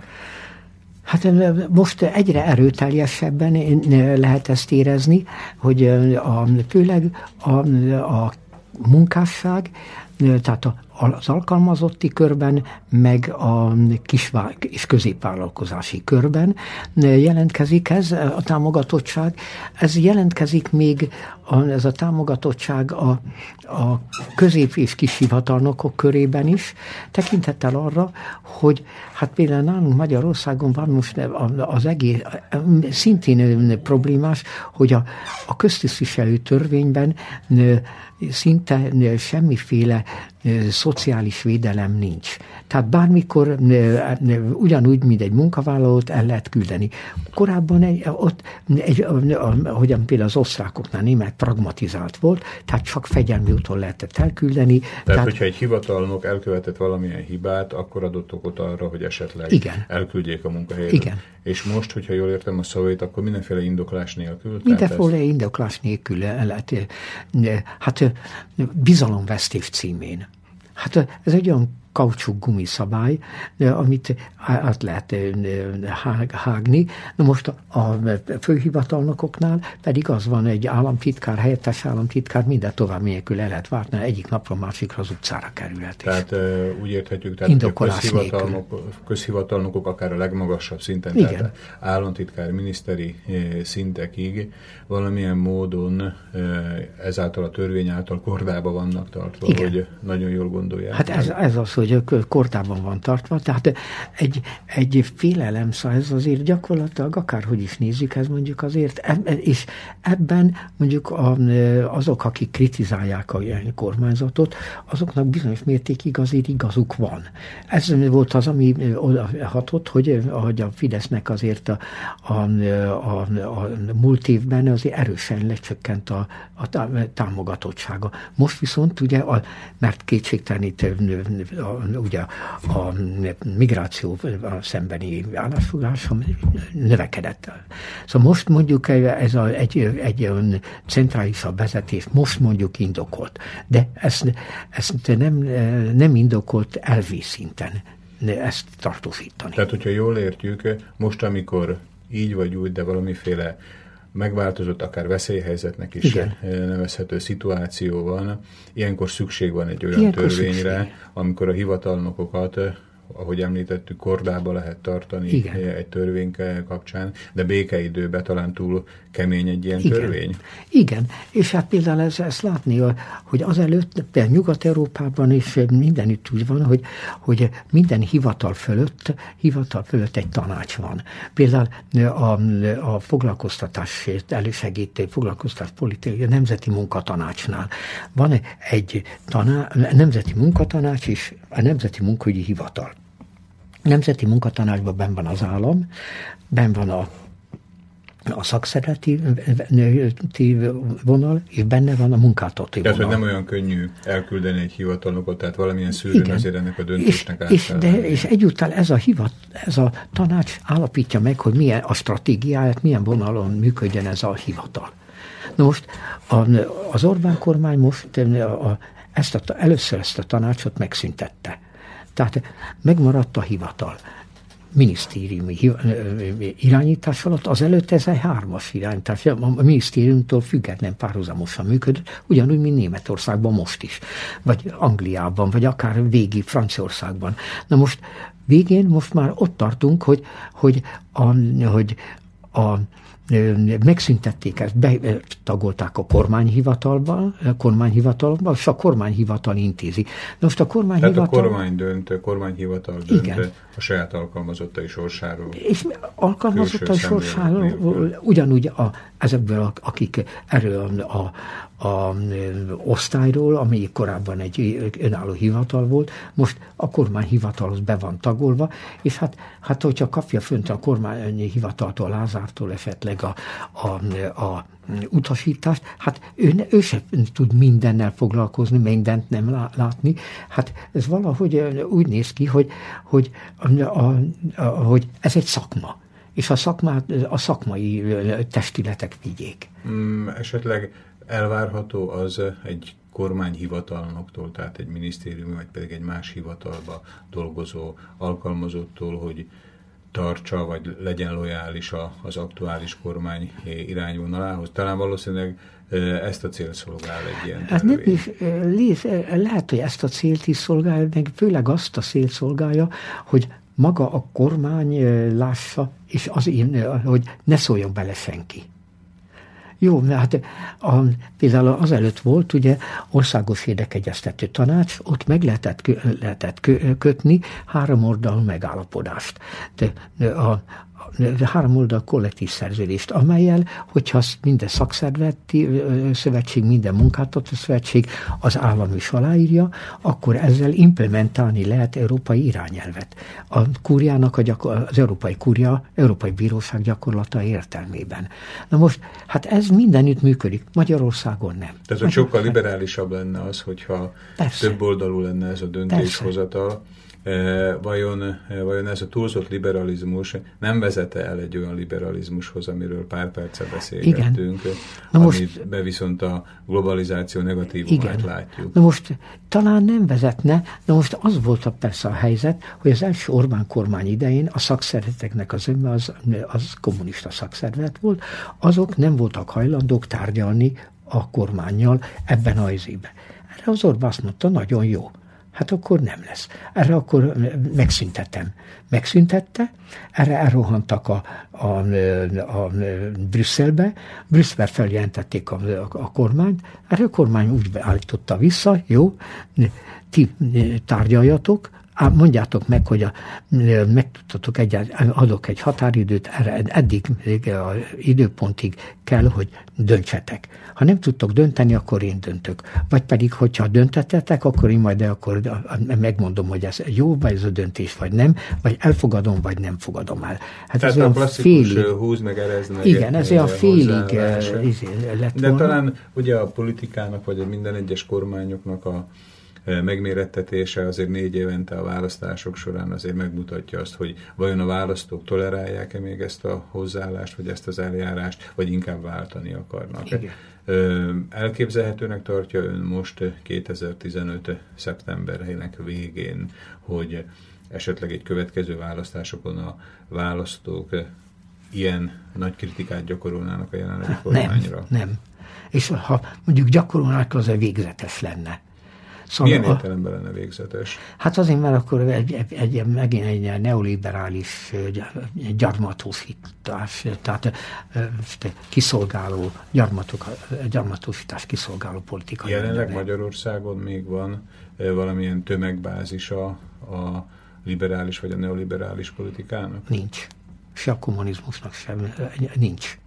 Hát most egyre erőteljesebben lehet ezt érezni, hogy a, főleg a, a munkásság tehát az alkalmazotti körben, meg a kis és középvállalkozási körben jelentkezik ez a támogatottság. Ez jelentkezik még a, ez a támogatottság a, a közép- és kis hivatalnokok körében is, tekintettel arra, hogy hát például nálunk Magyarországon van most az egész, szintén problémás, hogy a, a köztisztviselő törvényben szinte semmiféle szociális védelem nincs. Tehát bármikor ugyanúgy, mint egy munkavállalót el lehet küldeni. Korábban egy, ott, egy, ahogyan például az osztrákoknál német pragmatizált volt, tehát csak fegyelmi úton lehetett elküldeni. Tehát, tehát, hogyha egy hivatalnok elkövetett valamilyen hibát, akkor adott okot arra, hogy esetleg igen. elküldjék a munkahelyet. Igen. És most, hogyha jól értem a szavait, akkor mindenféle indoklás nélkül? Mindenféle ez... indoklás nélkül lehet. Hát bizalomvesztés címén. Hát ez egy olyan kaucsuk gumiszabály, amit át lehet hágni. Na most a főhivatalnokoknál pedig az van egy államtitkár, helyettes államtitkár, minden tovább nélkül el lehet várni, egyik napra másikra az utcára kerülhet. Tehát úgy érthetjük, tehát a közhivatalnok, közhivatalnokok akár a legmagasabb szinten, Igen. tehát államtitkár, miniszteri szintekig valamilyen módon ezáltal a törvény által kordába vannak tartva, Igen. hogy nagyon jól gondolják. Hát ez, ez az, hogy hogy kortában van tartva, tehát egy, egy félelem, szóval ez azért gyakorlatilag akárhogy is nézzük, ez mondjuk azért, és ebben mondjuk a, azok, akik kritizálják a kormányzatot, azoknak bizonyos mértékig azért igazuk van. Ez volt az, ami oda hatott, hogy, hogy a Fidesznek azért a, a, a, a múlt évben azért erősen lecsökkent a, a támogatottsága. Most viszont ugye, a, mert kétségtelenít a, ugye a migráció szembeni állásfoglalás növekedett. Szóval most mondjuk ez a, egy, egy olyan centrálisabb vezetés, most mondjuk indokolt, de ezt, ezt nem, nem indokolt elvi szinten ezt tartósítani. Tehát, hogyha jól értjük, most, amikor így vagy úgy, de valamiféle megváltozott, akár veszélyhelyzetnek is Igen. nevezhető szituáció van. Ilyenkor szükség van egy olyan Ilyenkor törvényre, szükség. amikor a hivatalnokokat ahogy említettük, kordába lehet tartani Igen. egy törvény kapcsán, de békeidőben talán túl kemény egy ilyen Igen. törvény. Igen, és hát például ez, ezt látni, hogy azelőtt, például Nyugat-Európában is mindenütt úgy van, hogy, hogy minden hivatal fölött, hivatal fölött egy tanács van. Például a, a foglalkoztatásért elősegítő foglalkoztatás politikai a Nemzeti Munkatanácsnál van egy taná, Nemzeti Munkatanács és a Nemzeti Munkahogyi Hivatal. Nemzeti munkatanácsban ben van az állam, ben van a a szakszereti vonal, és benne van a munkáltatói vonal. Tehát, nem olyan könnyű elküldeni egy hivatalnokot, tehát valamilyen szűrőn Igen. azért ennek a döntésnek és, és, de, és egyúttal ez a, hivat, ez a tanács állapítja meg, hogy milyen a stratégiáját, milyen vonalon működjen ez a hivatal. Na most az Orbán kormány most a, ezt a, először ezt a tanácsot megszüntette. Tehát megmaradt a hivatal minisztériumi irányítás alatt, azelőtt ez egy hármas irányítás, a minisztériumtól független párhuzamosan működött, ugyanúgy, mint Németországban most is, vagy Angliában, vagy akár végi Franciaországban. Na most végén most már ott tartunk, hogy, hogy, a, hogy a megszüntették ezt, betagolták a kormányhivatalba, a kormányhivatalba, és a kormányhivatal intézi. Most a kormányhivatal... Tehát a kormány dönt, a kormányhivatal dönt igen. a saját alkalmazottai sorsáról. És alkalmazottai sorsáról ugyanúgy a, ezekből, akik erről a, a osztályról, ami korábban egy önálló hivatal volt, most a kormányhivatalhoz be van tagolva, és hát, hát hogyha kapja fönt a kormányhivataltól, Lázártól esetleg a, a, a utasítást, hát ő, ő sem tud mindennel foglalkozni, mindent nem látni. Hát ez valahogy úgy néz ki, hogy, hogy, a, a, hogy ez egy szakma és a, szakmát, a szakmai testületek vigyék. Mm, esetleg elvárható az egy kormányhivatalnoktól, tehát egy minisztérium, vagy pedig egy más hivatalba dolgozó alkalmazottól, hogy tartsa, vagy legyen lojális az aktuális kormány irányvonalához. Talán valószínűleg ezt a célt szolgál egy ilyen hát nem is, lehet, hogy ezt a célt is szolgálja, meg főleg azt a célt szolgálja, hogy maga a kormány lássa, és az én, hogy ne szóljon bele senki. Jó, hát a, például azelőtt volt ugye országos érdekegyeztető tanács, ott meg lehetett, lehetett kötni három oldalú megállapodást. De a, három oldal kollektív szerződést, amelyel, hogyha minden szakszervezeti szövetség, minden munkáltató szövetség az állam is aláírja, akkor ezzel implementálni lehet európai irányelvet. A kúriának, a gyakor- az európai kúria, európai bíróság gyakorlata értelmében. Na most, hát ez mindenütt működik, Magyarországon nem. Tehát, hogy sokkal liberálisabb lenne az, hogyha Persze. több oldalú lenne ez a döntéshozatal. Persze vajon, vajon ez a túlzott liberalizmus nem vezete el egy olyan liberalizmushoz, amiről pár perce beszélgettünk, Igen. Na most, be viszont a globalizáció negatívumát látjuk. Na most talán nem vezetne, de most az volt a persze a helyzet, hogy az első Orbán kormány idején a szakszervezeteknek az önbe az, az kommunista szakszervezet volt, azok nem voltak hajlandók tárgyalni a kormányjal ebben a izébe. Erre az Orbán azt mondta, nagyon jó hát akkor nem lesz. Erre akkor megszüntetem. Megszüntette, erre elrohantak a, a, a, a Brüsszelbe, Brüsszelbe feljelentették a, a, a kormányt, erre a kormány úgy állította vissza, jó, ti tárgyaljatok, mondjátok meg, hogy a, megtudtatok egy, adok egy határidőt, erre eddig a időpontig kell, hogy döntsetek. Ha nem tudtok dönteni, akkor én döntök. Vagy pedig, hogyha döntetetek, akkor én majd akkor megmondom, hogy ez jó, vagy ez a döntés, vagy nem, vagy elfogadom, vagy nem fogadom el. Hát Tehát ez a klasszikus félig, húz meg erez meg Igen, ez olyan félig izé, lett De volna. talán ugye a politikának, vagy a minden egyes kormányoknak a megmérettetése azért négy évente a választások során azért megmutatja azt, hogy vajon a választók tolerálják-e még ezt a hozzáállást, vagy ezt az eljárást, vagy inkább váltani akarnak. Igen. Elképzelhetőnek tartja ön most 2015. szeptemberének végén, hogy esetleg egy következő választásokon a választók ilyen nagy kritikát gyakorolnának a jelenlegi kormányra? Nem, nem. És ha mondjuk gyakorolnák, az a végzetes lenne. Szóval Milyen értelemben lenne végzetes? Hát azért, mert akkor egy, egy, egy, megint egy neoliberális gyarmatosítás, tehát kiszolgáló, gyarmatok, gyarmatosítás kiszolgáló politika. Jelenleg Magyarországon még van valamilyen tömegbázisa a liberális vagy a neoliberális politikának? Nincs. Se a kommunizmusnak sem nincs.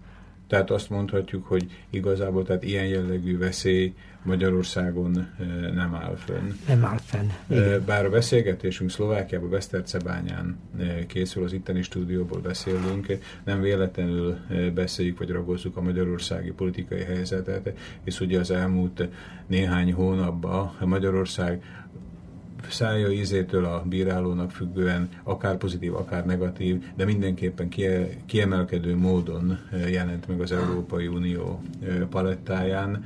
Tehát azt mondhatjuk, hogy igazából tehát ilyen jellegű veszély Magyarországon nem áll fönn. Nem áll fenn. Igen. Bár a beszélgetésünk Szlovákiában, Besztercebányán készül, az itteni stúdióból beszélünk, nem véletlenül beszéljük vagy ragozzuk a magyarországi politikai helyzetet, és ugye az elmúlt néhány hónapban Magyarország szája ízétől a bírálónak függően, akár pozitív, akár negatív, de mindenképpen kiemelkedő módon jelent meg az Európai Unió palettáján.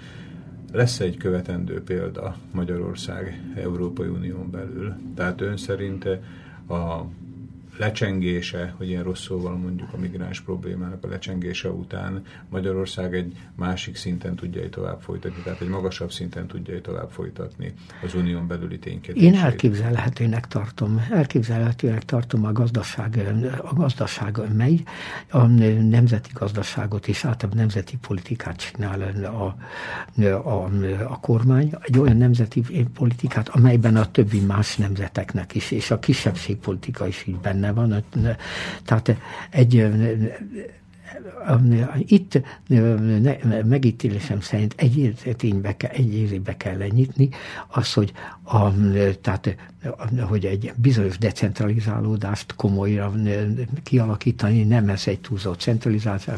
Lesz egy követendő példa Magyarország Európai Unión belül. Tehát ön szerint a lecsengése, hogy ilyen rossz szóval mondjuk a migráns problémának a lecsengése után Magyarország egy másik szinten tudja tovább folytatni, tehát egy magasabb szinten tudja tovább folytatni az unión belüli ténykedését. Én elképzelhetőnek tartom, elképzelhetőnek tartom a gazdaság, a gazdaság megy, a nemzeti gazdaságot és általában nemzeti politikát csinál a, a, a kormány, egy olyan nemzeti politikát, amelyben a többi más nemzeteknek is, és a kisebbségpolitika is így benne van. Tehát egy itt megítélésem szerint egy ténybe, egy érébe kell lenyitni, az, hogy, a, tehát, hogy egy bizonyos decentralizálódást komolyra kialakítani, nem ez egy túlzott centralizálás,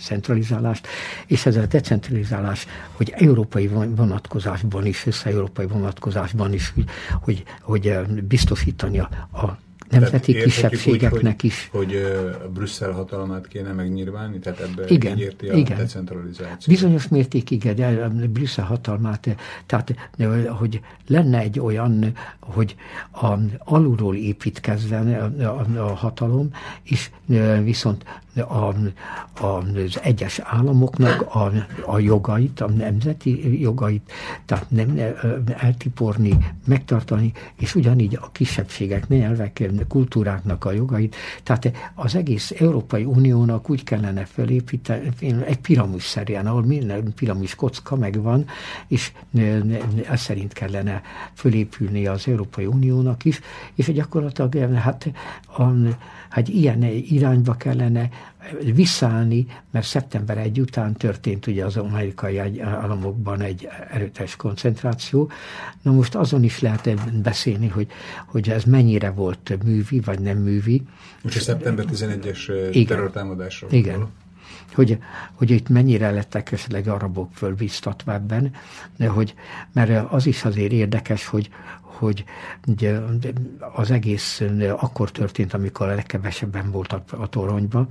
centralizálást, és ez a decentralizálás, hogy európai vonatkozásban is, össze-európai vonatkozásban is, hogy, hogy biztosítani a, a nemzeti kisebbségeknek úgy, is. Hogy, hogy Brüsszel hatalmát kéne megnyírválni, tehát ebbe igen, így érti a igen. decentralizáció. Bizonyos mértékig igen, Brüsszel hatalmát, tehát hogy lenne egy olyan, hogy a, alulról építkezzen a, a, a hatalom, és viszont a, a, az egyes államoknak a, a jogait, a nemzeti jogait, tehát nem eltiporni, megtartani, és ugyanígy a kisebbségek, nyelvek, kultúráknak a jogait. Tehát az egész Európai Uniónak úgy kellene felépíteni, egy piramis szerűen, ahol minden piramis kocka megvan, és ez szerint kellene fölépülni az Európai Uniónak is, és gyakorlatilag hát, a, hát ilyen irányba kellene visszaállni, mert szeptember 1 után történt ugye az amerikai államokban egy erőteljes koncentráció. Na most azon is lehet beszélni, hogy, hogy ez mennyire volt művi, vagy nem művi. Most a szeptember 11-es terrortámadásról. Igen. Hogy, hogy itt mennyire lettek esetleg arabok fölbíztatva ebben, de hogy, mert az is azért érdekes, hogy, hogy ugye az egész akkor történt, amikor a legkevesebben volt a, a toronyba,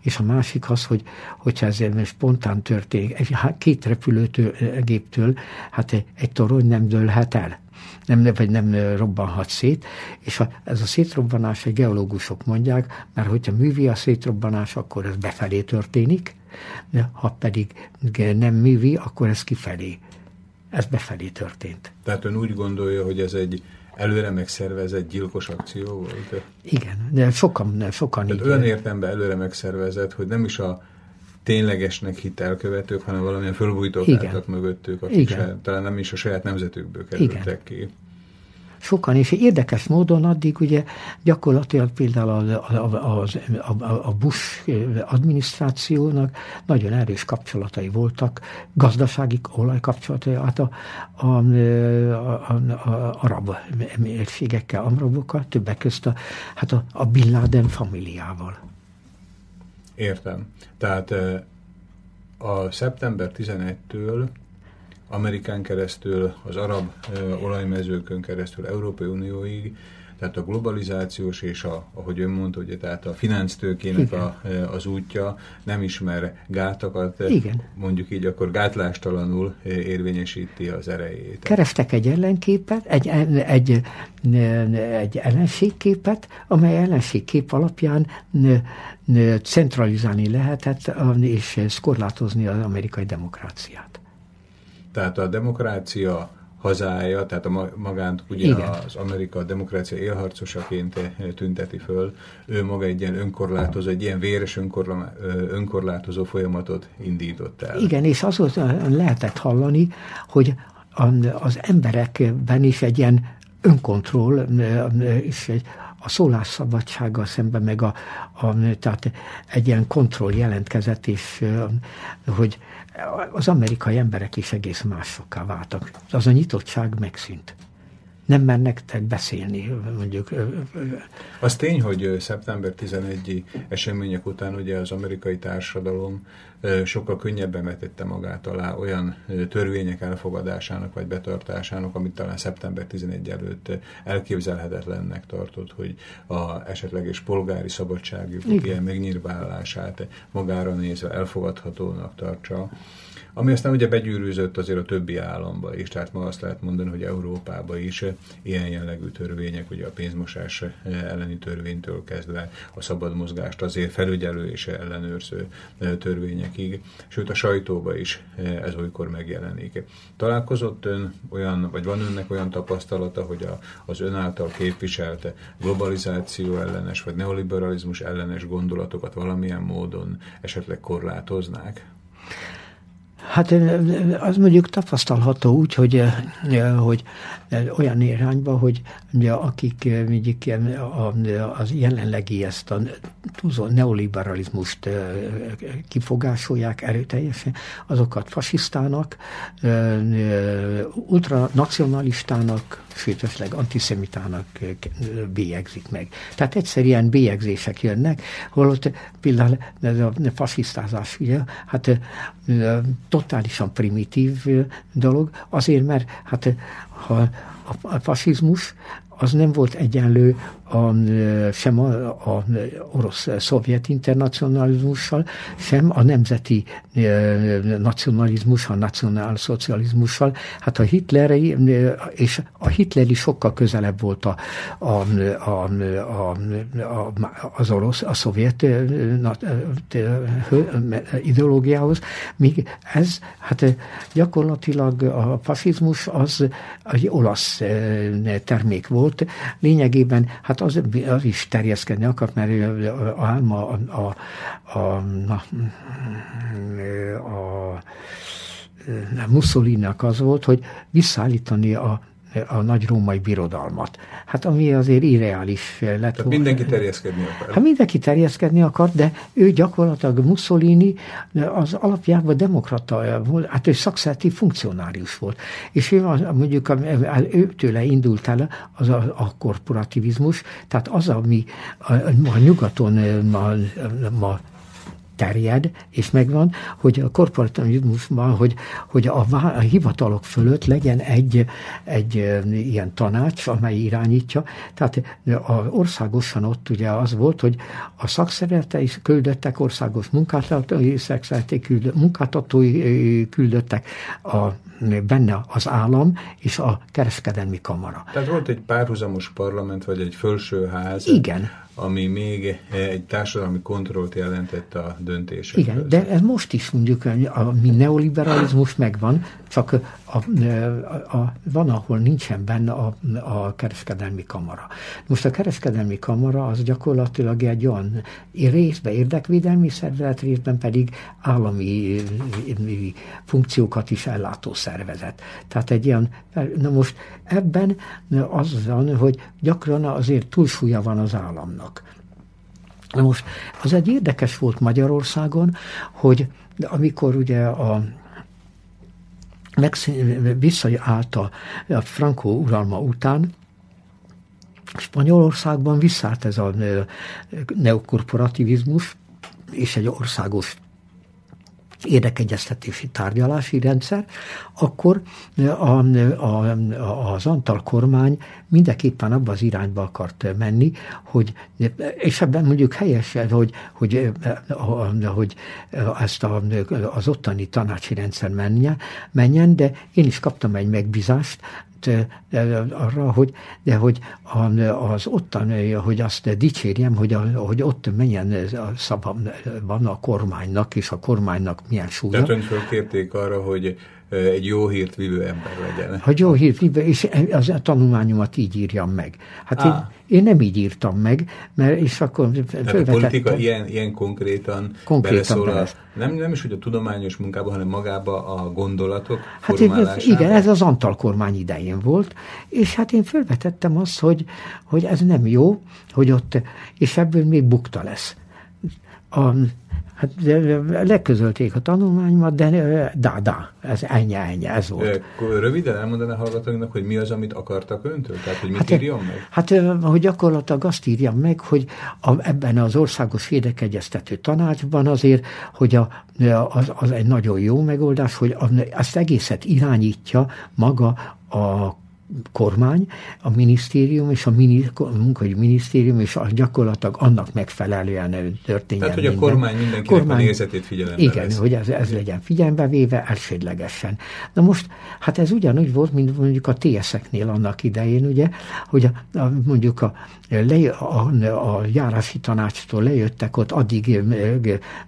és a másik az, hogy hogyha ez spontán történik, két repülőgéptől, hát egy, torony nem dőlhet el. Nem, vagy nem robbanhat szét, és a, ez a szétrobbanás, egy geológusok mondják, mert hogyha művi a szétrobbanás, akkor ez befelé történik, ha pedig nem művi, akkor ez kifelé ez befelé történt. Tehát ön úgy gondolja, hogy ez egy előre megszervezett gyilkos akció volt? Igen, de sokan, de sokan Tehát így. olyan értemben előre megszervezett, hogy nem is a ténylegesnek hit elkövetők, hanem valamilyen fölbújtók álltak mögöttük, akik Igen. Se, talán nem is a saját nemzetükből kerültek Igen. ki sokan, és érdekes módon addig ugye gyakorlatilag például a, a, a, a Bush adminisztrációnak nagyon erős kapcsolatai voltak, gazdasági olajkapcsolatai, hát a, a, a, a, a arab mérségekkel, arabokkal, többek közt a, hát a, a Bin Laden familiával. Értem. Tehát a szeptember 11-től Amerikán keresztül, az arab olajmezőkön keresztül, Európai Unióig, tehát a globalizációs és a, ahogy ön mondta, ugye, tehát a finansztőkének a, az útja nem ismer gátakat, Igen. mondjuk így akkor gátlástalanul érvényesíti az erejét. Kerestek egy ellenképet, egy, egy, egy ellenségképet, amely ellenségkép alapján centralizálni lehetett és korlátozni az amerikai demokráciát. Tehát a demokrácia hazája, tehát a magánt ugye Igen. az Amerika demokrácia élharcosaként tünteti föl, ő maga egy ilyen önkorlátozó, egy ilyen véres önkorlátozó folyamatot indított el. Igen, és azot lehetett hallani, hogy az emberekben is egy ilyen önkontroll, és egy, a szólásszabadsággal szemben meg a, a, tehát egy ilyen kontroll jelentkezett, és hogy az amerikai emberek is egész másokká váltak. Az a nyitottság megszűnt. Nem mernek beszélni, mondjuk. Az tény, hogy szeptember 11-i események után ugye az amerikai társadalom sokkal könnyebben vetette magát alá olyan törvények elfogadásának vagy betartásának, amit talán szeptember 11 előtt elképzelhetetlennek tartott, hogy a esetleges polgári szabadságjogok ilyen megnyírválását magára nézve elfogadhatónak tartsa Ami aztán ugye begyűrűzött azért a többi államba is, tehát ma azt lehet mondani, hogy Európában is ilyen jellegű törvények, ugye a pénzmosás elleni törvénytől kezdve a szabad mozgást azért felügyelő és ellenőrző törvényekig, sőt a sajtóba is ez olykor megjelenik. Találkozott ön olyan, vagy van önnek olyan tapasztalata, hogy a, az ön által képviselt globalizáció ellenes, vagy neoliberalizmus ellenes gondolatokat valamilyen módon esetleg korlátoznák? Hát az mondjuk tapasztalható úgy, hogy, hogy olyan irányba, hogy akik mondjuk az jelenlegi ezt a túlzó neoliberalizmust kifogásolják erőteljesen, azokat fasisztának, ultranacionalistának, sőt, esetleg antiszemitának bélyegzik meg. Tehát egyszerűen bélyegzések jönnek, holott például ez a fasisztázás, ugye, hát totálisan primitív dolog, azért, mert hát ha a fasizmus az nem volt egyenlő a, sem a, a orosz-szovjet internacionalizmussal, sem a nemzeti nacionalizmus, a nacionálszocializmussal. Hát a hitleri, és a hitleri sokkal közelebb volt a, a, a, a, a, az orosz, a szovjet ideológiához, míg ez, hát gyakorlatilag a fasizmus az egy olasz termék volt. Lényegében, hát az, az is terjeszkedni akart, mert a, a, a, a, a, a, a Mussolini-nak az volt, hogy visszaállítani a a nagy római birodalmat. Hát ami azért irreális lett. Tehát mindenki terjeszkedni akar. Hát mindenki terjeszkedni akar, de ő gyakorlatilag Mussolini az alapjában demokrata volt, hát ő szakszerti funkcionárius volt. És ő az, mondjuk őtőle indult el az a, a korporativizmus, tehát az, ami a, a nyugaton ma, ma terjed, és megvan, hogy a korporativizmusban, hogy, hogy a, a hivatalok fölött legyen egy, egy ilyen tanács, amely irányítja. Tehát a, országosan ott ugye az volt, hogy a szakszeretei küldöttek országos munkáltatói, küldött, munkáltatói küldöttek a benne az állam és a kereskedelmi kamara. Tehát volt egy párhuzamos parlament, vagy egy felsőház. Igen ami még egy társadalmi kontrollt jelentett a döntések. Igen, de ez most is mondjuk, a, mi neoliberalizmus megvan, csak a, a, a, van, ahol nincsen benne a, a kereskedelmi kamara. Most a kereskedelmi kamara az gyakorlatilag egy olyan részben érdekvédelmi szervezet, részben pedig állami funkciókat is ellátó szervezet. Tehát egy ilyen, na most ebben az van, hogy gyakran azért túlsúlya van az államnak. Na most az egy érdekes volt Magyarországon, hogy amikor ugye a visszaállt a, a Franco uralma után, Spanyolországban visszállt ez a neokorporativizmus, és egy országos érdekegyeztetési tárgyalási rendszer, akkor a, a, az Antal kormány mindenképpen abba az irányba akart menni, hogy, és ebben mondjuk helyes, hogy, hogy, hogy ezt a, az ottani tanácsi rendszer menjen, menjen, de én is kaptam egy megbízást arra, hogy, de hogy az ottan, hogy azt dicsérjem, hogy, a, hogy ott milyen szava van a kormánynak, és a kormánynak milyen súlya. Tehát ön fölkérték arra, hogy egy jó hírt vívő ember legyen. Hogy jó hírt vívő, és az a tanulmányomat így írjam meg. Hát én, én nem így írtam meg, mert és akkor Tehát a politika ilyen, ilyen konkrétan, konkrétan beleszól a, nem, nem is, hogy a tudományos munkába, hanem magába a gondolatok hát ez, Igen, ez az Antal kormány idején volt, és hát én felvetettem azt, hogy, hogy ez nem jó, hogy ott, és ebből még bukta lesz. A, Hát leközölték a tanulmányomat, de da, da, ez ennyi, ennyi, ez volt. Röviden elmondaná hallgatóinknak, hogy mi az, amit akartak öntől? Tehát, hogy mit hát, írjon meg? Hát, hogy gyakorlatilag azt írjam meg, hogy a, ebben az országos érdekegyeztető tanácsban azért, hogy a, az, az egy nagyon jó megoldás, hogy azt egészet irányítja maga a kormány, a minisztérium és a, mini, a munkai minisztérium és a gyakorlatilag annak megfelelően történjen Tehát, hogy a kormány mindenkinek kormány, a nézetét figyelembe Igen, vesz. hogy ez, ez legyen figyelembe véve elsődlegesen. Na most, hát ez ugyanúgy volt, mint mondjuk a TS-eknél annak idején, ugye, hogy a, a, mondjuk a, le, a, a járási tanácstól lejöttek, ott addig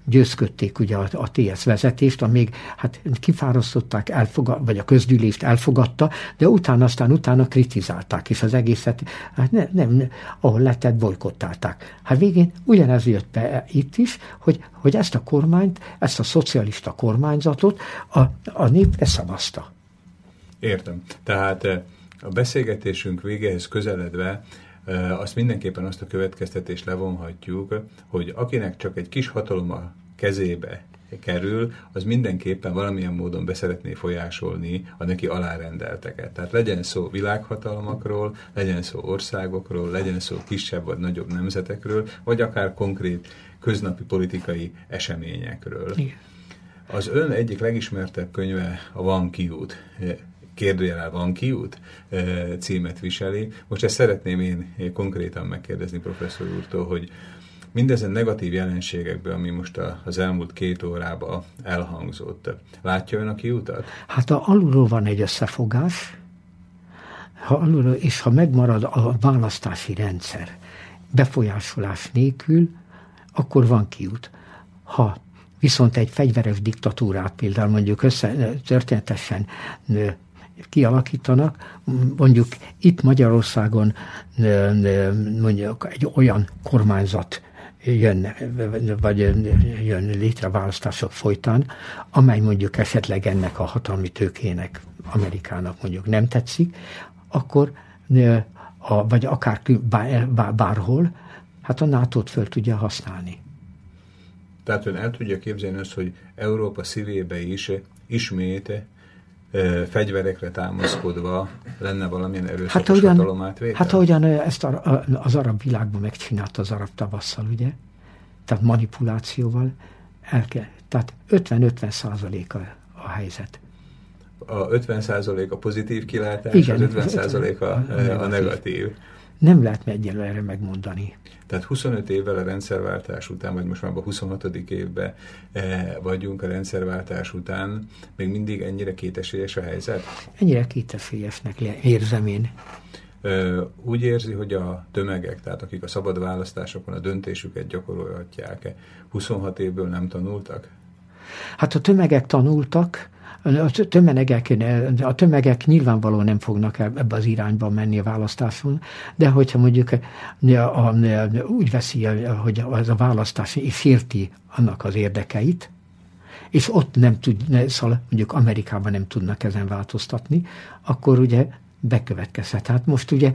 győzködték ugye a, a TS vezetést, amíg hát kifárasztották, elfogad, vagy a közgyűlést elfogadta, de utána aztán utána kritizálták, és az egészet, hát nem, nem ahol lehetett, bolykottálták. Hát végén ugyanez jött be itt is, hogy, hogy ezt a kormányt, ezt a szocialista kormányzatot a, a nép leszavazta. Értem. Tehát eh, a beszélgetésünk végéhez közeledve eh, azt mindenképpen azt a következtetést levonhatjuk, hogy akinek csak egy kis hatalom a kezébe kerül, az mindenképpen valamilyen módon beszeretné folyásolni a neki alárendelteket. Tehát legyen szó világhatalmakról, legyen szó országokról, legyen szó kisebb vagy nagyobb nemzetekről, vagy akár konkrét köznapi politikai eseményekről. Igen. Az ön egyik legismertebb könyve a Van Kiút kérdőjelel van kiút címet viseli. Most ezt szeretném én konkrétan megkérdezni professzor úrtól, hogy mindezen negatív jelenségekből, ami most az elmúlt két órában elhangzott, látja ön a kiutat? Hát a alulról van egy összefogás, ha alulról, és ha megmarad a választási rendszer befolyásolás nélkül, akkor van kiút. Ha viszont egy fegyveres diktatúrát például mondjuk össze, történetesen kialakítanak, mondjuk itt Magyarországon mondjuk egy olyan kormányzat jön, vagy jön létre választások folytán, amely mondjuk esetleg ennek a hatalmi tőkének, Amerikának mondjuk nem tetszik, akkor vagy akár bár, bárhol, hát a NATO-t föl tudja használni. Tehát ön el tudja képzelni azt, hogy Európa szívébe is ismét fegyverekre támaszkodva lenne valamilyen erőszakos hát, ahogyan, hatalom átvétel? Hát ahogyan ezt a, az arab világban megcsinálta az arab tavasszal, ugye? Tehát manipulációval el kell. Tehát 50-50 százaléka -50 a helyzet. A 50 százalék a pozitív kilátás, Igen, az 50 százalék a, a, a negatív. Nem lehet egyelőre megmondani. Tehát 25 évvel a rendszerváltás után, vagy most már a 26. évben eh, vagyunk a rendszerváltás után, még mindig ennyire kétesélyes a helyzet? Ennyire kétesélyesnek érzem én. Úgy érzi, hogy a tömegek, tehát akik a szabad választásokon a döntésüket gyakorolhatják, 26 évből nem tanultak? Hát a tömegek tanultak, a tömegek, a tömegek nyilvánvalóan nem fognak ebbe az irányba menni a választáson, de hogyha mondjuk úgy veszi, hogy az a választás sérti annak az érdekeit, és ott nem tud, szóval mondjuk Amerikában nem tudnak ezen változtatni, akkor ugye bekövetkezhet. Hát most ugye,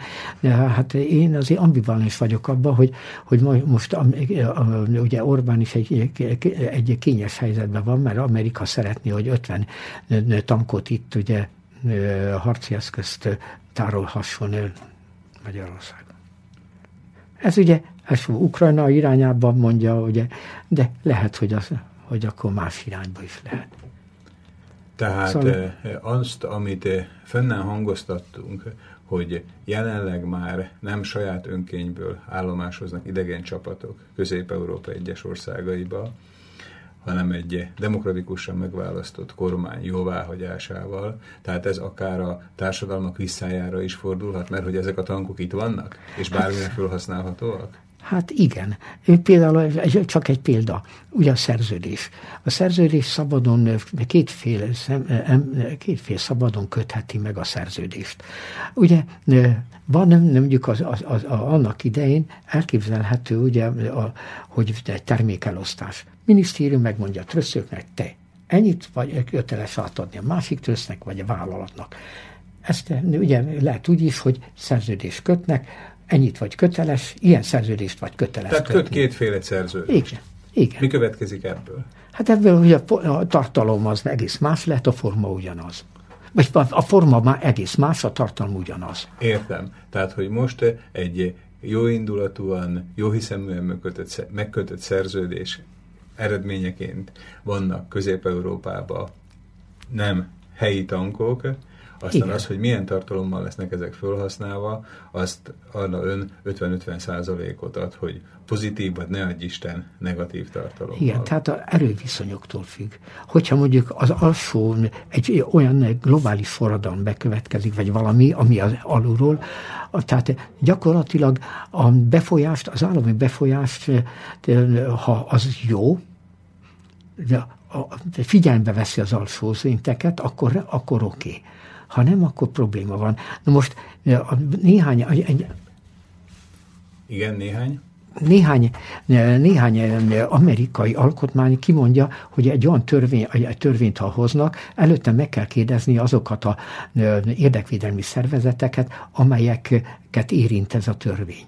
hát én azért ambivalens vagyok abban, hogy, hogy most ugye Orbán is egy, egy kényes helyzetben van, mert Amerika szeretné, hogy 50 tankot itt ugye harci eszközt tárolhasson Magyarországon. Ez ugye ez Ukrajna irányában mondja, ugye, de lehet, hogy, az, hogy akkor más irányba is lehet. Tehát szóval... azt, amit fennen hangoztattunk, hogy jelenleg már nem saját önkényből állomásoznak idegen csapatok Közép-Európa egyes országaiba, hanem egy demokratikusan megválasztott kormány jóváhagyásával. Tehát ez akár a társadalmak visszájára is fordulhat, mert hogy ezek a tankok itt vannak, és bármilyen felhasználhatóak? Hát igen. Például csak egy példa, ugye a szerződés. A szerződés szabadon, kétféle, kétféle szabadon kötheti meg a szerződést. Ugye van, mondjuk az, az, az, annak idején elképzelhető, ugye, a, hogy termékelosztás. Minisztérium megmondja a tröszöknek, te ennyit vagy köteles átadni a másik trösznek, vagy a vállalatnak. Ezt ugye lehet úgy is, hogy szerződést kötnek, ennyit vagy köteles, ilyen szerződést vagy köteles Tehát köt kétféle szerződést. Igen. Igen. Mi következik ebből? Hát ebből, hogy a, a tartalom az egész más lehet, a forma ugyanaz. Vagy a forma már egész más, a tartalom ugyanaz. Értem. Tehát, hogy most egy jó indulatúan, jó hiszeműen megkötött, megkötött szerződés eredményeként vannak Közép-Európában nem helyi tankok, Aztán Igen. az, hogy milyen tartalommal lesznek ezek felhasználva, azt arra ön 50-50 százalékot ad, hogy pozitív, vagy ne adj Isten, negatív tartalom. Igen, tehát az erőviszonyoktól függ. Hogyha mondjuk az alsó egy olyan globális forradalom bekövetkezik, vagy valami, ami az alulról, tehát gyakorlatilag a befolyást, az állami befolyást, ha az jó, figyelembe veszi az alsó szinteket, akkor, akkor oké. Okay. Ha nem, akkor probléma van. Na most néhány... Egy, Igen, néhány? Néhány, néhány amerikai alkotmány kimondja, hogy egy olyan törvény, egy törvényt, ha hoznak, előtte meg kell kérdezni azokat a érdekvédelmi szervezeteket, amelyeket érint ez a törvény.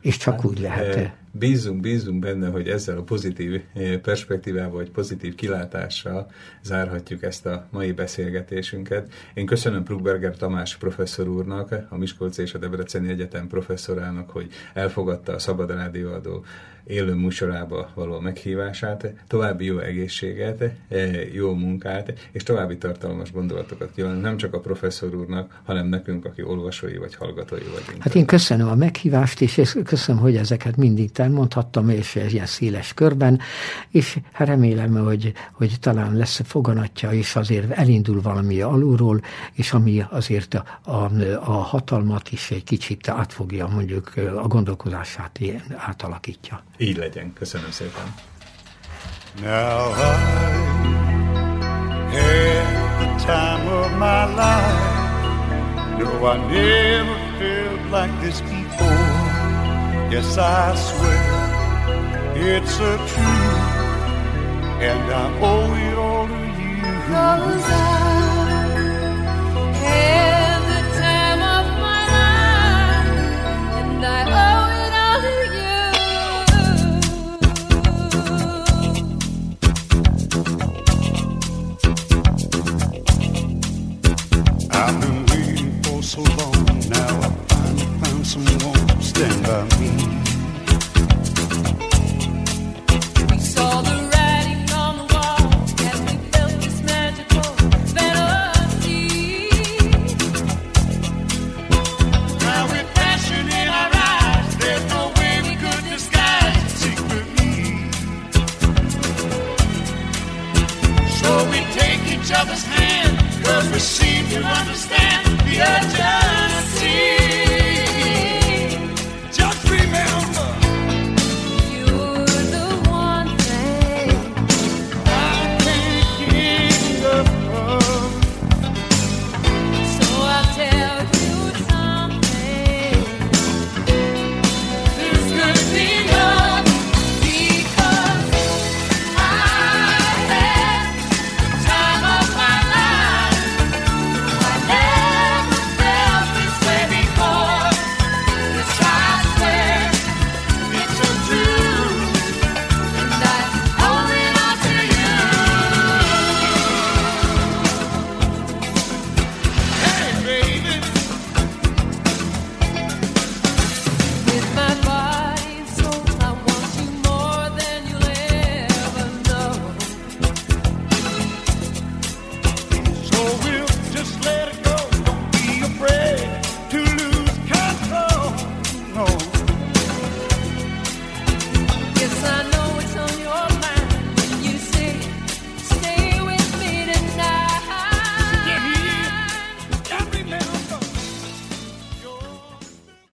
És csak hát, úgy lehet bízunk, bízunk benne, hogy ezzel a pozitív eh, perspektívával, vagy pozitív kilátással zárhatjuk ezt a mai beszélgetésünket. Én köszönöm Prugberger Tamás professzor úrnak, a Miskolc és a Debreceni Egyetem professzorának, hogy elfogadta a Szabad Rádióadó élő műsorába való meghívását, további jó egészséget, eh, jó munkát, és további tartalmas gondolatokat kívánok nem csak a professzor úrnak, hanem nekünk, aki olvasói vagy hallgatói vagyunk. Hát én köszönöm a meghívást, és köszönöm, hogy ezeket mindig elmondhattam, és ilyen széles körben, és hát remélem, hogy, hogy talán lesz foganatja, és azért elindul valami alulról, és ami azért a, a, a hatalmat is egy kicsit átfogja, mondjuk a gondolkozását átalakítja. Így legyen. Köszönöm szépen. Now I had the time of my life. No, I never felt like this before. Yes, I swear it's a truth, and I owe it all to you. Cause I so long. Now I finally found someone to stand by me. We saw the writing on the wall as we felt this magical fantasy. Now with passion in our eyes, there's no way we could disguise. So we take each other's cause we seem to understand the urgency.